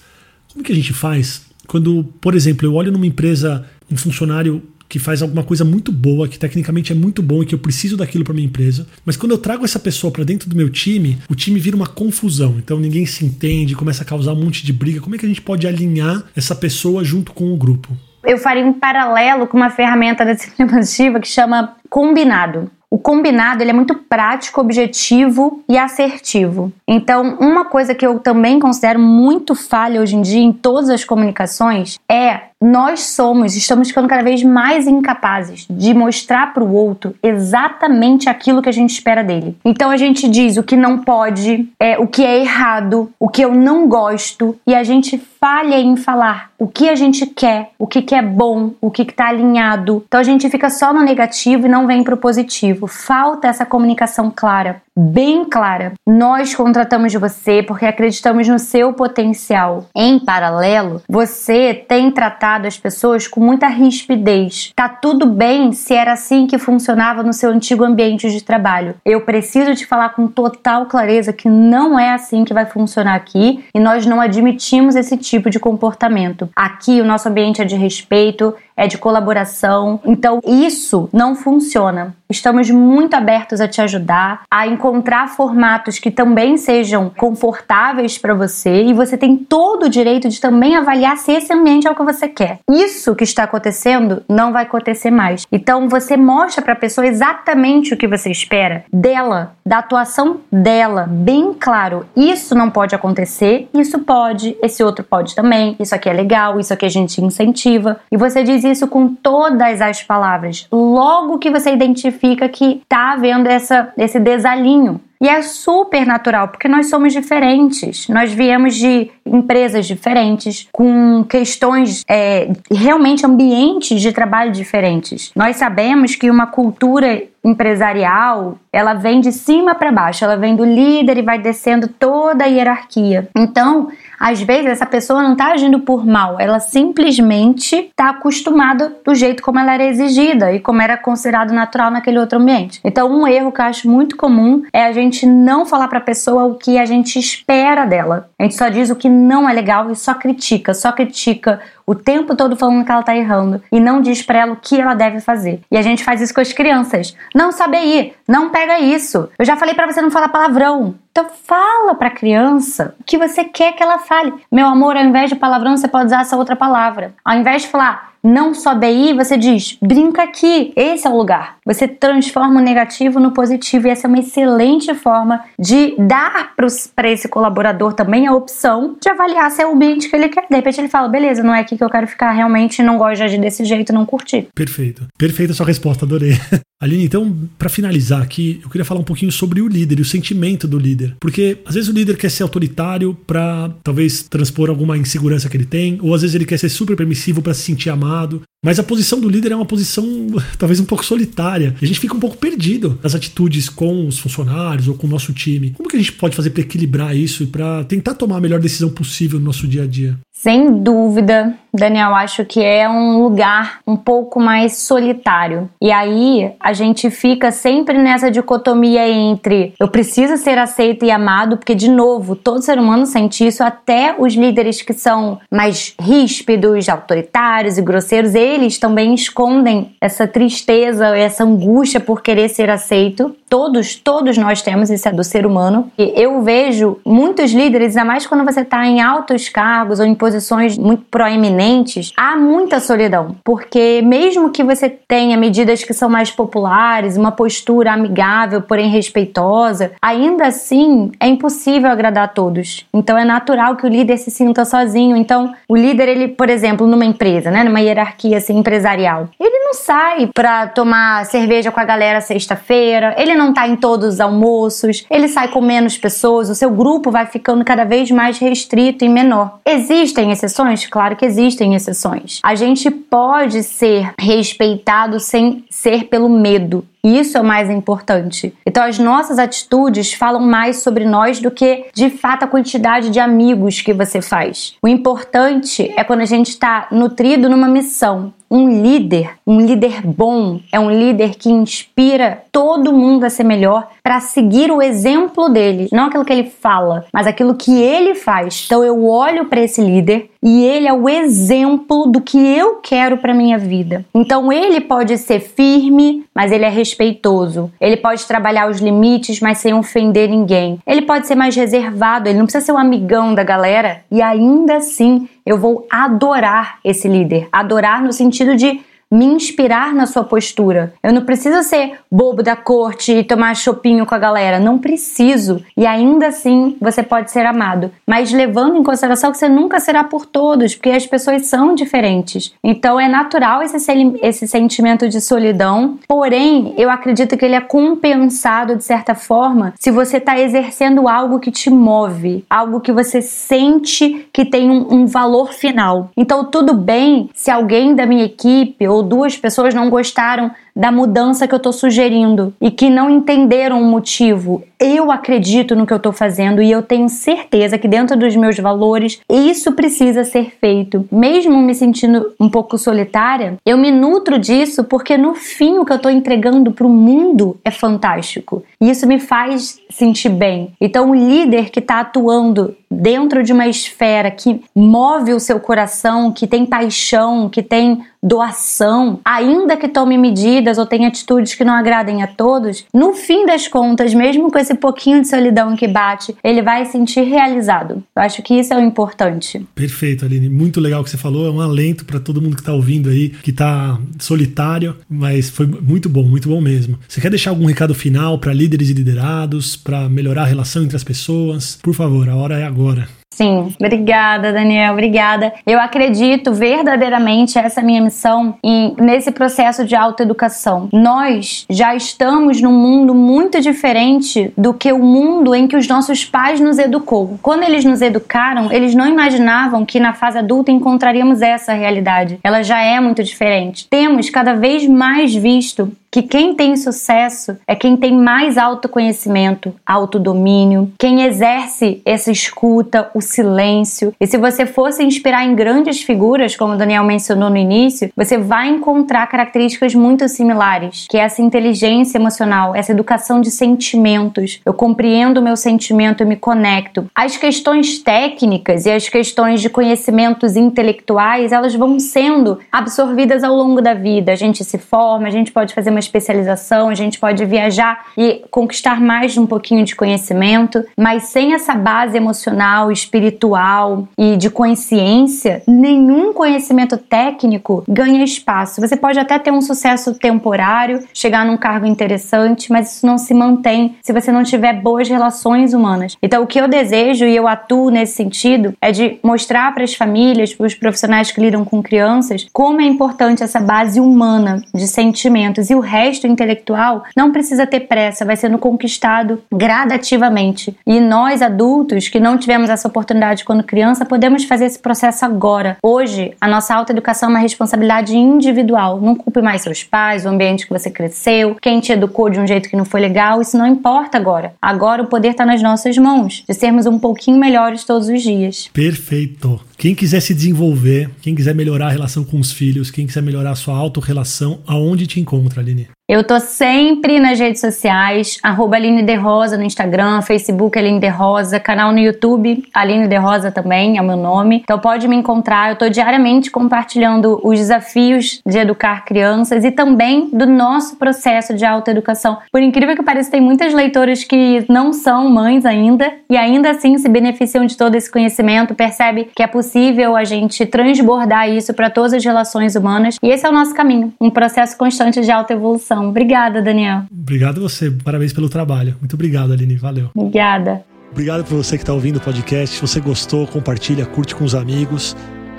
como que a gente faz quando, por exemplo, eu olho numa empresa um funcionário que faz alguma coisa muito boa, que tecnicamente é muito bom e que eu preciso daquilo para minha empresa, mas quando eu trago essa pessoa para dentro do meu time, o time vira uma confusão. Então ninguém se entende, começa a causar um monte de briga. Como é que a gente pode alinhar essa pessoa junto com o grupo? Eu faria um paralelo com uma ferramenta da disciplina que chama combinado. O combinado ele é muito prático, objetivo e assertivo. Então, uma coisa que eu também considero muito falha hoje em dia em todas as comunicações é nós somos, estamos ficando cada vez mais incapazes de mostrar para o outro exatamente aquilo que a gente espera dele. Então a gente diz o que não pode, é, o que é errado, o que eu não gosto, e a gente falha em falar o que a gente quer, o que, que é bom, o que está alinhado. Então a gente fica só no negativo e não vem para o positivo. Falta essa comunicação clara bem clara. Nós contratamos você porque acreditamos no seu potencial. Em paralelo, você tem tratado as pessoas com muita rispidez. Tá tudo bem se era assim que funcionava no seu antigo ambiente de trabalho. Eu preciso te falar com total clareza que não é assim que vai funcionar aqui e nós não admitimos esse tipo de comportamento. Aqui o nosso ambiente é de respeito, é de colaboração. Então isso não funciona. Estamos muito abertos a te ajudar, a encontrar formatos que também sejam confortáveis para você e você tem todo o direito de também avaliar se esse ambiente é o que você quer. Isso que está acontecendo não vai acontecer mais. Então você mostra para a pessoa exatamente o que você espera dela, da atuação dela, bem claro. Isso não pode acontecer, isso pode, esse outro pode também. Isso aqui é legal, isso aqui a gente incentiva. E você diz isso com todas as palavras. Logo que você identifica que tá havendo essa, esse desalinho. E é super natural, porque nós somos diferentes. Nós viemos de empresas diferentes, com questões, é, realmente ambientes de trabalho diferentes. Nós sabemos que uma cultura empresarial, ela vem de cima para baixo, ela vem do líder e vai descendo toda a hierarquia. Então, às vezes essa pessoa não está agindo por mal, ela simplesmente está acostumada do jeito como ela era exigida e como era considerado natural naquele outro ambiente. Então, um erro que eu acho muito comum é a gente não falar para a pessoa o que a gente espera dela. A gente só diz o que não é legal e só critica, só critica o tempo todo falando que ela tá errando e não diz para ela o que ela deve fazer. E a gente faz isso com as crianças. Não sabe ir, não pega isso. Eu já falei para você não falar palavrão. Então fala para a criança o que você quer que ela fale. Meu amor, ao invés de palavrão, você pode usar essa outra palavra. Ao invés de falar não sobe aí, você diz brinca aqui, esse é o lugar. Você transforma o negativo no positivo e essa é uma excelente forma de dar para esse colaborador também a opção de avaliar se é o ambiente que ele quer. De repente ele fala, beleza, não é aqui que eu quero ficar, realmente não gosto de agir desse jeito, não curti. Perfeito. Perfeita sua resposta, adorei. Aline, então, para finalizar aqui, eu queria falar um pouquinho sobre o líder o sentimento do líder. Porque às vezes o líder quer ser autoritário para talvez transpor alguma insegurança que ele tem, ou às vezes ele quer ser super permissivo para se sentir amado. Mas a posição do líder é uma posição talvez um pouco solitária. A gente fica um pouco perdido nas atitudes com os funcionários ou com o nosso time. Como que a gente pode fazer para equilibrar isso e para tentar tomar a melhor decisão possível no nosso dia a dia? Sem dúvida, Daniel, acho que é um lugar um pouco mais solitário. E aí a gente fica sempre nessa dicotomia entre eu preciso ser aceito e amado, porque, de novo, todo ser humano sente isso, até os líderes que são mais ríspidos, autoritários e grosseiros, eles também escondem essa tristeza, essa angústia por querer ser aceito. Todos, todos nós temos, isso é do ser humano. E eu vejo muitos líderes, ainda mais quando você está em altos cargos ou em posições muito proeminentes, há muita solidão. Porque mesmo que você tenha medidas que são mais populares, uma postura amigável, porém respeitosa, ainda assim é impossível agradar a todos. Então é natural que o líder se sinta sozinho. Então, o líder, ele, por exemplo, numa empresa, né, numa hierarquia assim, empresarial, ele não sai para tomar cerveja com a galera sexta-feira, ele não tá em todos os almoços, ele sai com menos pessoas, o seu grupo vai ficando cada vez mais restrito e menor. Existem exceções? Claro que existem exceções. A gente pode ser respeitado sem ser pelo medo. Isso é o mais importante. Então, as nossas atitudes falam mais sobre nós do que, de fato, a quantidade de amigos que você faz. O importante é quando a gente está nutrido numa missão. Um líder, um líder bom, é um líder que inspira todo mundo a ser melhor para seguir o exemplo dele, não aquilo que ele fala, mas aquilo que ele faz. Então eu olho para esse líder e ele é o exemplo do que eu quero para minha vida. Então ele pode ser firme, mas ele é respeitoso. Ele pode trabalhar os limites, mas sem ofender ninguém. Ele pode ser mais reservado, ele não precisa ser um amigão da galera e ainda assim eu vou adorar esse líder. Adorar no sentido de me inspirar na sua postura. Eu não preciso ser bobo da corte e tomar chopinho com a galera. Não preciso. E ainda assim você pode ser amado. Mas levando em consideração que você nunca será por todos, porque as pessoas são diferentes. Então é natural esse, esse sentimento de solidão. Porém, eu acredito que ele é compensado de certa forma se você está exercendo algo que te move, algo que você sente que tem um, um valor final. Então, tudo bem se alguém da minha equipe ou duas pessoas não gostaram da mudança que eu estou sugerindo e que não entenderam o motivo. Eu acredito no que eu estou fazendo e eu tenho certeza que dentro dos meus valores isso precisa ser feito. Mesmo me sentindo um pouco solitária, eu me nutro disso porque no fim o que eu estou entregando para o mundo é fantástico. E isso me faz sentir bem. Então, o líder que está atuando dentro de uma esfera que move o seu coração, que tem paixão, que tem doação, ainda que tome medidas ou têm atitudes que não agradem a todos, no fim das contas, mesmo com esse pouquinho de solidão que bate, ele vai se sentir realizado. Eu acho que isso é o importante. Perfeito, Aline. Muito legal o que você falou. É um alento para todo mundo que está ouvindo aí, que está solitário, mas foi muito bom, muito bom mesmo. Você quer deixar algum recado final para líderes e liderados, para melhorar a relação entre as pessoas? Por favor, a hora é agora. Sim, obrigada, Daniel, obrigada. Eu acredito verdadeiramente essa minha missão em, nesse processo de autoeducação. Nós já estamos num mundo muito diferente do que o mundo em que os nossos pais nos educou. Quando eles nos educaram, eles não imaginavam que na fase adulta encontraríamos essa realidade. Ela já é muito diferente. Temos cada vez mais visto que quem tem sucesso é quem tem mais autoconhecimento, autodomínio, quem exerce essa escuta, o silêncio. E se você fosse inspirar em grandes figuras, como o Daniel mencionou no início, você vai encontrar características muito similares, que é essa inteligência emocional, essa educação de sentimentos. Eu compreendo o meu sentimento e me conecto. As questões técnicas e as questões de conhecimentos intelectuais, elas vão sendo absorvidas ao longo da vida. A gente se forma, a gente pode fazer uma especialização, a gente pode viajar e conquistar mais um pouquinho de conhecimento, mas sem essa base emocional, espiritual e de consciência, nenhum conhecimento técnico ganha espaço. Você pode até ter um sucesso temporário, chegar num cargo interessante, mas isso não se mantém se você não tiver boas relações humanas. Então, o que eu desejo e eu atuo nesse sentido é de mostrar para as famílias, para os profissionais que lidam com crianças, como é importante essa base humana de sentimentos e o resto intelectual não precisa ter pressa, vai sendo conquistado gradativamente. E nós adultos que não tivemos essa oportunidade quando criança, podemos fazer esse processo agora. Hoje, a nossa autoeducação é uma responsabilidade individual. Não culpe mais seus pais, o ambiente que você cresceu, quem te educou de um jeito que não foi legal, isso não importa agora. Agora o poder está nas nossas mãos, de sermos um pouquinho melhores todos os dias. Perfeito. Quem quiser se desenvolver, quem quiser melhorar a relação com os filhos, quem quiser melhorar a sua autorrelação, aonde te encontra, Aline? Eu tô sempre nas redes sociais, arroba Aline De Rosa no Instagram, Facebook Aline De Rosa, canal no YouTube Aline De Rosa também é o meu nome. Então pode me encontrar, eu tô diariamente compartilhando os desafios de educar crianças e também do nosso processo de autoeducação. Por incrível que pareça, tem muitas leitoras que não são mães ainda e ainda assim se beneficiam de todo esse conhecimento, percebe que é possível a gente transbordar isso para todas as relações humanas e esse é o nosso caminho, um processo constante de autoevolução. Obrigada, Daniel. Obrigado você. Parabéns pelo trabalho. Muito obrigado, Aline. Valeu. Obrigada. Obrigado por você que está ouvindo o podcast. Se você gostou, compartilha, curte com os amigos.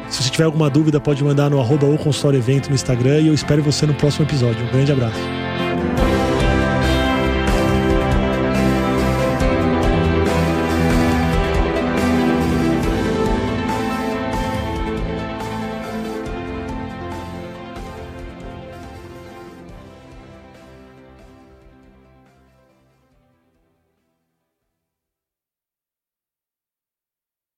Se você tiver alguma dúvida, pode mandar no arroba ou consultório evento no Instagram e eu espero você no próximo episódio. Um grande abraço.